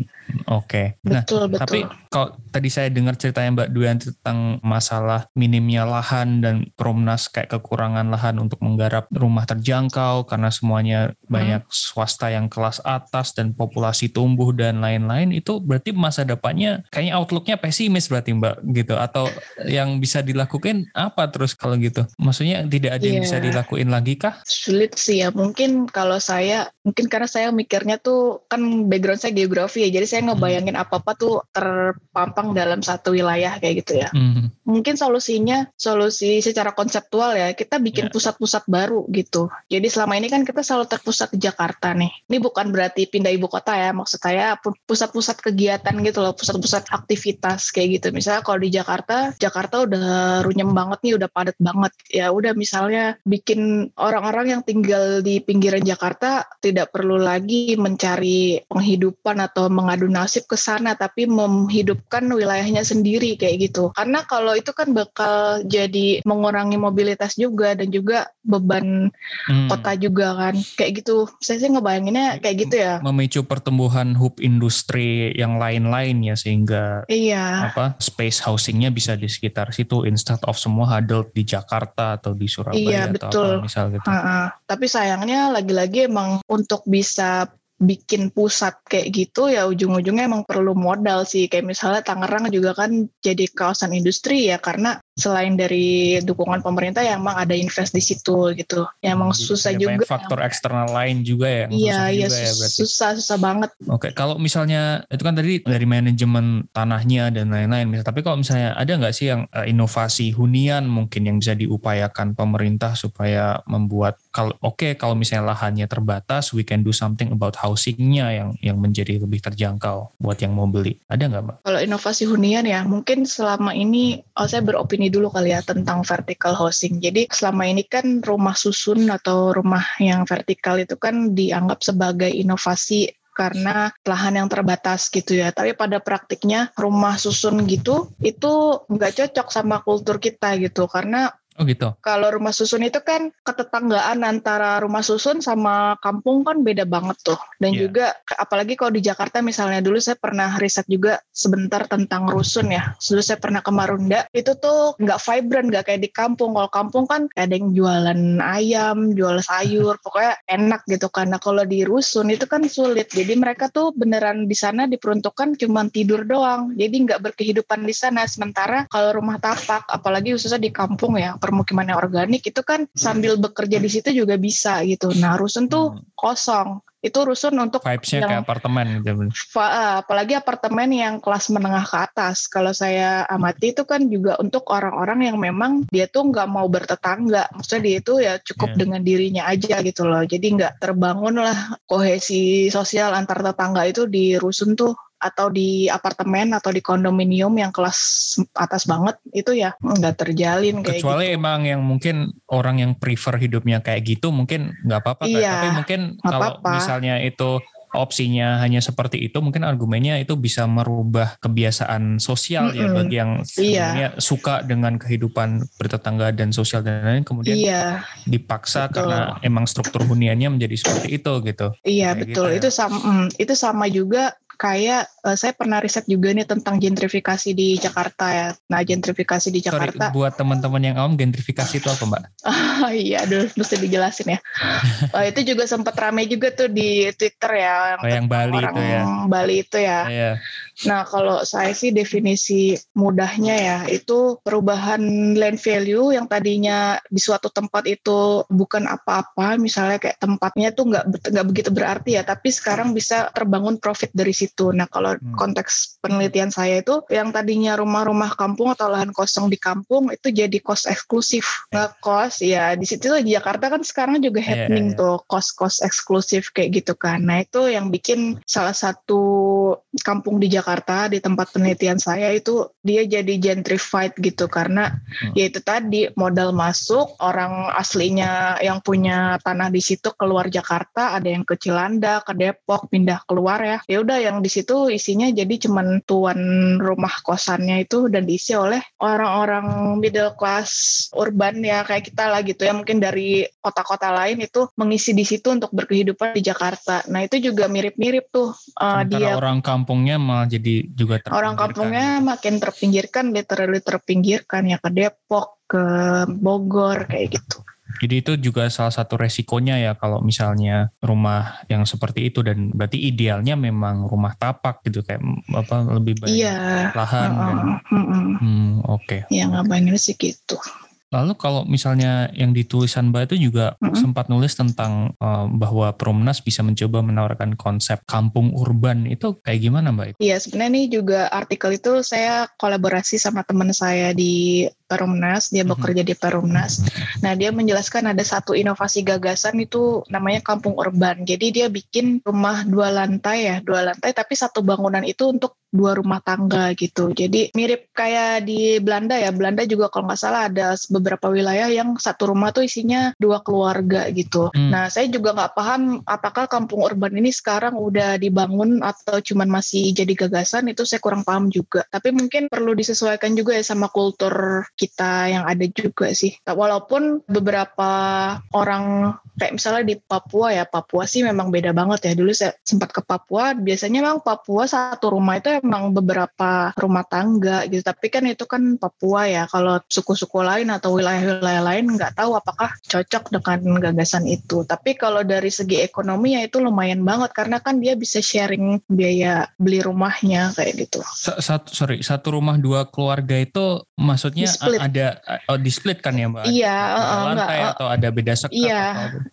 Speaker 2: oke. Okay. Nah, betul, betul. tapi kalau tadi saya dengar ceritanya Mbak Dwi tentang masalah minimnya lahan dan Promnas kayak kekurangan lahan untuk menggarap rumah terjangkau karena semuanya hmm. banyak swasta yang kelas atas dan populasi tumbuh dan lain-lain itu berarti masa depannya kayaknya outlooknya pesimis berarti Mbak gitu atau yang bisa dilakukan apa terus kalau gitu? Maksudnya tidak ada yeah. yang bisa iya. dilakuin lagi kah?
Speaker 1: Sulit sih ya mungkin kalau saya mungkin karena saya mikirnya tuh kan background saya geografi ya jadi saya ngebayangin apa apa tuh terpampang dalam satu wilayah kayak gitu ya hmm. mungkin solusinya solusi secara konseptual ya kita bikin ya. pusat-pusat yeah. baru gitu jadi selama ini kan kita selalu terpusat di Jakarta nih ini bukan berarti pindah ibu kota ya maksud saya pusat-pusat kegiatan gitu loh pusat-pusat aktivitas kayak gitu misalnya kalau di Jakarta Jakarta udah runyem banget nih udah padat banget ya udah misalnya bikin orang-orang yang tinggal di pinggiran Jakarta tidak perlu lagi mencari penghidupan atau mengadu nasib ke sana tapi menghidupkan wilayahnya sendiri kayak gitu. Karena kalau itu kan bakal jadi mengurangi mobilitas juga dan juga beban hmm. kota juga kan. Kayak gitu. Saya sih ngebayanginnya kayak gitu ya.
Speaker 2: Memicu pertumbuhan hub industri yang lain-lain ya sehingga
Speaker 1: iya.
Speaker 2: apa space housingnya bisa di sekitar situ instead of semua huddled di Jakarta atau di Surabaya
Speaker 1: iya,
Speaker 2: atau
Speaker 1: betul.
Speaker 2: apa misal gitu.
Speaker 1: Uh -uh. Tapi sayangnya lagi-lagi emang untuk bisa bikin pusat kayak gitu ya ujung-ujungnya emang perlu modal sih. Kayak misalnya Tangerang juga kan jadi kawasan industri ya karena selain dari dukungan pemerintah yang emang ada invest di situ gitu. Ya emang susah ya, juga.
Speaker 2: Faktor yang, eksternal lain juga ya.
Speaker 1: Iya, iya ya, susah, susah banget.
Speaker 2: Oke, kalau misalnya itu kan tadi dari manajemen tanahnya dan lain-lain. Tapi kalau misalnya ada nggak sih yang uh, inovasi hunian mungkin yang bisa diupayakan pemerintah supaya membuat kalau oke okay, kalau misalnya lahannya terbatas, we can do something about housingnya yang yang menjadi lebih terjangkau buat yang mau beli. Ada nggak mbak?
Speaker 1: Kalau inovasi hunian ya mungkin selama ini oh, saya beropini ini dulu kali ya tentang vertical housing. Jadi selama ini kan rumah susun atau rumah yang vertikal itu kan dianggap sebagai inovasi karena lahan yang terbatas gitu ya. Tapi pada praktiknya rumah susun gitu itu nggak cocok sama kultur kita gitu karena
Speaker 2: Oh gitu.
Speaker 1: Kalau rumah susun itu kan ketetanggaan antara rumah susun sama kampung kan beda banget tuh. Dan yeah. juga apalagi kalau di Jakarta misalnya dulu saya pernah riset juga sebentar tentang rusun ya. Dulu saya pernah ke Marunda. Itu tuh nggak vibrant, nggak kayak di kampung. Kalau kampung kan ada yang jualan ayam, jual sayur, pokoknya enak gitu. Karena kalau di rusun itu kan sulit. Jadi mereka tuh beneran di sana diperuntukkan cuma tidur doang. Jadi nggak berkehidupan di sana. Sementara kalau rumah tapak, apalagi khususnya di kampung ya permukiman yang organik itu kan sambil bekerja di situ juga bisa gitu. Nah rusun tuh hmm. kosong itu rusun untuk
Speaker 2: vibes-nya kayak apartemen gitu.
Speaker 1: eh, apalagi apartemen yang kelas menengah ke atas. Kalau saya amati itu kan juga untuk orang-orang yang memang dia tuh nggak mau bertetangga. Maksudnya dia itu ya cukup yeah. dengan dirinya aja gitu loh. Jadi nggak terbangun lah kohesi sosial antar tetangga itu di rusun tuh atau di apartemen atau di kondominium yang kelas atas banget itu ya nggak terjalin
Speaker 2: kayak kecuali gitu. emang yang mungkin orang yang prefer hidupnya kayak gitu mungkin nggak apa-apa iya, tapi mungkin kalau apa -apa. misalnya itu opsinya hanya seperti itu mungkin argumennya itu bisa merubah kebiasaan sosial mm -hmm. ya bagi yang iya. suka dengan kehidupan bertetangga dan sosial dan lain kemudian iya. dipaksa betul. karena emang struktur huniannya menjadi seperti itu gitu.
Speaker 1: Iya Kayak betul gitu ya. itu sama mm, itu sama juga kayak uh, saya pernah riset juga nih tentang gentrifikasi di Jakarta ya. Nah, gentrifikasi di Jakarta.
Speaker 2: Sorry, buat teman-teman yang awam, gentrifikasi itu apa, Mbak?
Speaker 1: Oh, iya, aduh, mesti dijelasin ya. uh, itu juga sempat ramai juga tuh di Twitter ya.
Speaker 2: Yang, oh, yang Bali orang itu ya.
Speaker 1: Bali itu ya. Yeah. Nah, kalau saya sih definisi mudahnya ya, itu perubahan land value yang tadinya di suatu tempat itu bukan apa-apa, misalnya kayak tempatnya tuh nggak nggak begitu berarti ya, tapi sekarang bisa terbangun profit dari situ. Nah, kalau hmm. konteks penelitian saya itu, yang tadinya rumah-rumah kampung atau lahan kosong di kampung itu jadi kos eksklusif. Nggak kos, ya di situ di Jakarta kan sekarang juga iya, happening yeah, yeah, yeah. tuh kos-kos eksklusif kayak gitu kan. Nah, itu yang bikin salah satu kampung di Jakarta Jakarta di tempat penelitian saya itu dia jadi gentrified gitu karena hmm. yaitu tadi modal masuk orang aslinya yang punya tanah di situ keluar Jakarta ada yang ke Cilanda ke Depok pindah keluar ya ya udah yang di situ isinya jadi cuman tuan rumah kosannya itu dan diisi oleh orang-orang middle class urban ya kayak kita lah gitu ya. Mungkin dari kota-kota lain itu mengisi di situ untuk berkehidupan di Jakarta. Nah itu juga mirip-mirip tuh
Speaker 2: uh, dia orang kampungnya malah jadi juga
Speaker 1: orang kampungnya makin terpinggirkan literally terpinggirkan ya ke Depok ke Bogor kayak gitu
Speaker 2: jadi itu juga salah satu resikonya ya kalau misalnya rumah yang seperti itu dan berarti idealnya memang rumah tapak gitu kayak apa lebih banyak
Speaker 1: iya.
Speaker 2: lahan uh, uh, uh, uh. Hmm, oke okay.
Speaker 1: ya ngapain sih gitu
Speaker 2: Lalu kalau misalnya yang di tulisan Mbak itu juga mm -hmm. sempat nulis tentang uh, bahwa Promnas bisa mencoba menawarkan konsep kampung urban itu kayak gimana Mbak?
Speaker 1: Iya sebenarnya ini juga artikel itu saya kolaborasi sama teman saya di Perumnas, dia mhm. bekerja di Perumnas. Nah, dia menjelaskan ada satu inovasi gagasan itu namanya kampung urban. Jadi dia bikin rumah dua lantai ya, dua lantai tapi satu bangunan itu untuk dua rumah tangga gitu. Jadi mirip kayak di Belanda ya. Belanda juga kalau nggak salah ada beberapa wilayah yang satu rumah tuh isinya dua keluarga gitu. Hmm. Nah, saya juga nggak paham apakah kampung urban ini sekarang udah dibangun atau cuman masih jadi gagasan itu saya kurang paham juga. Tapi mungkin perlu disesuaikan juga ya sama kultur kita yang ada juga sih. Walaupun beberapa orang kayak misalnya di Papua ya, Papua sih memang beda banget ya. Dulu saya sempat ke Papua, biasanya memang Papua satu rumah itu emang beberapa rumah tangga gitu. Tapi kan itu kan Papua ya. Kalau suku-suku lain atau wilayah-wilayah lain nggak tahu apakah cocok dengan gagasan itu. Tapi kalau dari segi ekonomi ya itu lumayan banget karena kan dia bisa sharing biaya beli rumahnya kayak gitu.
Speaker 2: Satu sorry, satu rumah dua keluarga itu maksudnya split. ada oh di split kan ya mbak?
Speaker 1: Iya.
Speaker 2: Ada uh, lantai enggak, atau ada beda sekat?
Speaker 1: Iya,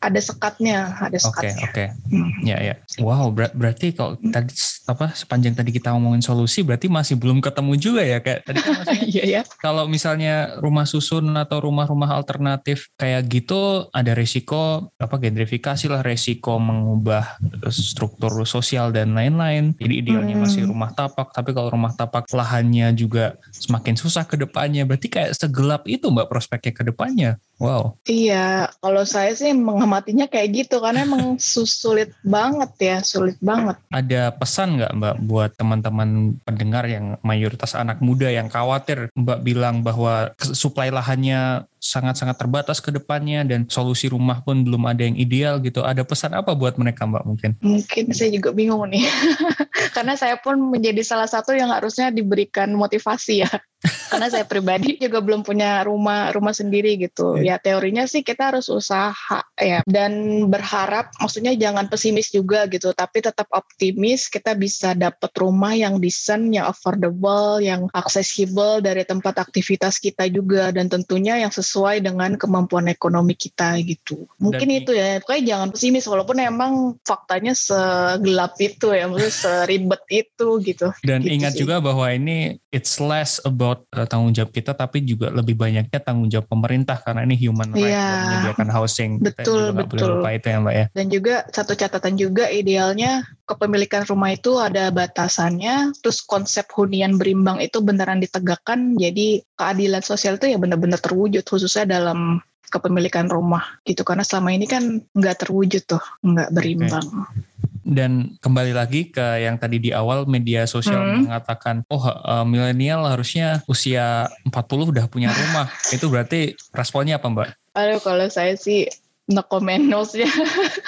Speaker 1: ada sekatnya, ada sekatnya.
Speaker 2: Oke okay, oke. Okay. Hmm. Ya ya. Wow ber berarti kalau hmm. tadi apa sepanjang tadi kita ngomongin solusi berarti masih belum ketemu juga ya kayak tadi kan
Speaker 1: Iya ya.
Speaker 2: Kalau misalnya rumah susun atau rumah-rumah alternatif kayak gitu ada resiko apa gentrifikasi lah resiko mengubah struktur sosial dan lain-lain. Jadi idealnya hmm. masih rumah tapak tapi kalau rumah tapak lahannya juga semakin susah ke depannya berarti kayak segelap itu mbak prospeknya ke depannya. Wow.
Speaker 1: Iya, kalau saya sih mengamatinya kayak gitu karena emang sulit banget ya, sulit banget.
Speaker 2: Ada pesan nggak Mbak buat teman-teman pendengar yang mayoritas anak muda yang khawatir Mbak bilang bahwa suplai lahannya sangat-sangat terbatas ke depannya dan solusi rumah pun belum ada yang ideal gitu. Ada pesan apa buat mereka Mbak mungkin?
Speaker 1: Mungkin saya juga bingung nih. karena saya pun menjadi salah satu yang harusnya diberikan motivasi ya. karena saya pribadi juga belum punya rumah rumah sendiri gitu. Ya teorinya sih kita harus usaha ya dan berharap maksudnya jangan pesimis juga gitu, tapi tetap optimis kita bisa dapat rumah yang decent, yang affordable, yang accessible dari tempat aktivitas kita juga dan tentunya yang sesuai dengan kemampuan ekonomi kita gitu. Mungkin dan itu ya, pokoknya jangan pesimis walaupun emang faktanya segelap itu ya, maksudnya seribet itu gitu.
Speaker 2: Dan
Speaker 1: gitu
Speaker 2: ingat sih. juga bahwa ini it's less about uh, tanggung jawab kita tapi juga lebih banyaknya tanggung jawab pemerintah karena ini human right yeah. menyediakan housing.
Speaker 1: Betul, kita betul.
Speaker 2: lupa itu ya Mbak ya.
Speaker 1: Dan juga satu catatan juga idealnya kepemilikan rumah itu ada batasannya, terus konsep hunian berimbang itu beneran ditegakkan, jadi keadilan sosial itu ya benar-benar terwujud khususnya dalam kepemilikan rumah gitu karena selama ini kan nggak terwujud tuh nggak berimbang. Okay.
Speaker 2: Dan kembali lagi ke yang tadi di awal media sosial hmm. mengatakan, oh uh, milenial harusnya usia 40 udah punya rumah. Itu berarti responnya apa Mbak?
Speaker 1: Aduh kalau saya sih no comment ya.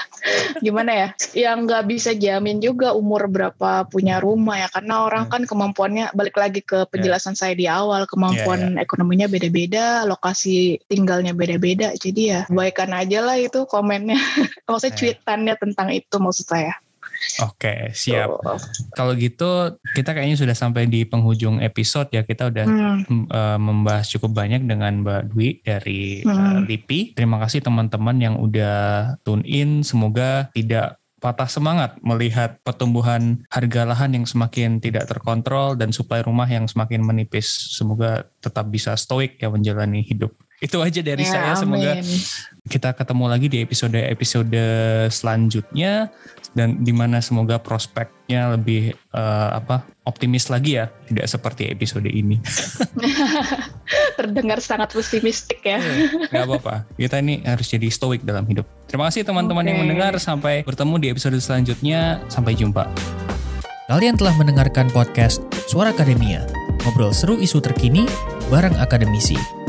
Speaker 1: Gimana ya? Yang nggak bisa jamin juga umur berapa punya rumah ya. Karena orang hmm. kan kemampuannya, balik lagi ke penjelasan yeah. saya di awal, kemampuan yeah, yeah. ekonominya beda-beda, lokasi tinggalnya beda-beda. Jadi ya baikkan aja lah itu komennya. Maksudnya yeah. cuitannya tentang itu maksud saya.
Speaker 2: Oke, siap. Oh. Kalau gitu kita kayaknya sudah sampai di penghujung episode ya. Kita udah hmm. uh, membahas cukup banyak dengan Mbak Dwi dari hmm. uh, LIPI. Terima kasih teman-teman yang udah tune in. Semoga tidak patah semangat melihat pertumbuhan harga lahan yang semakin tidak terkontrol dan suplai rumah yang semakin menipis. Semoga tetap bisa stoik ya menjalani hidup. Itu aja dari ya, saya. Semoga amin. kita ketemu lagi di episode-episode selanjutnya dan di mana semoga prospeknya lebih uh, apa optimis lagi ya tidak seperti episode ini.
Speaker 1: Terdengar sangat pesimistik ya.
Speaker 2: Iya, nggak apa-apa. Kita ini harus jadi stoik dalam hidup. Terima kasih teman-teman okay. yang mendengar. Sampai bertemu di episode selanjutnya. Sampai jumpa.
Speaker 3: Kalian telah mendengarkan podcast Suara Akademia. Ngobrol seru isu terkini bareng akademisi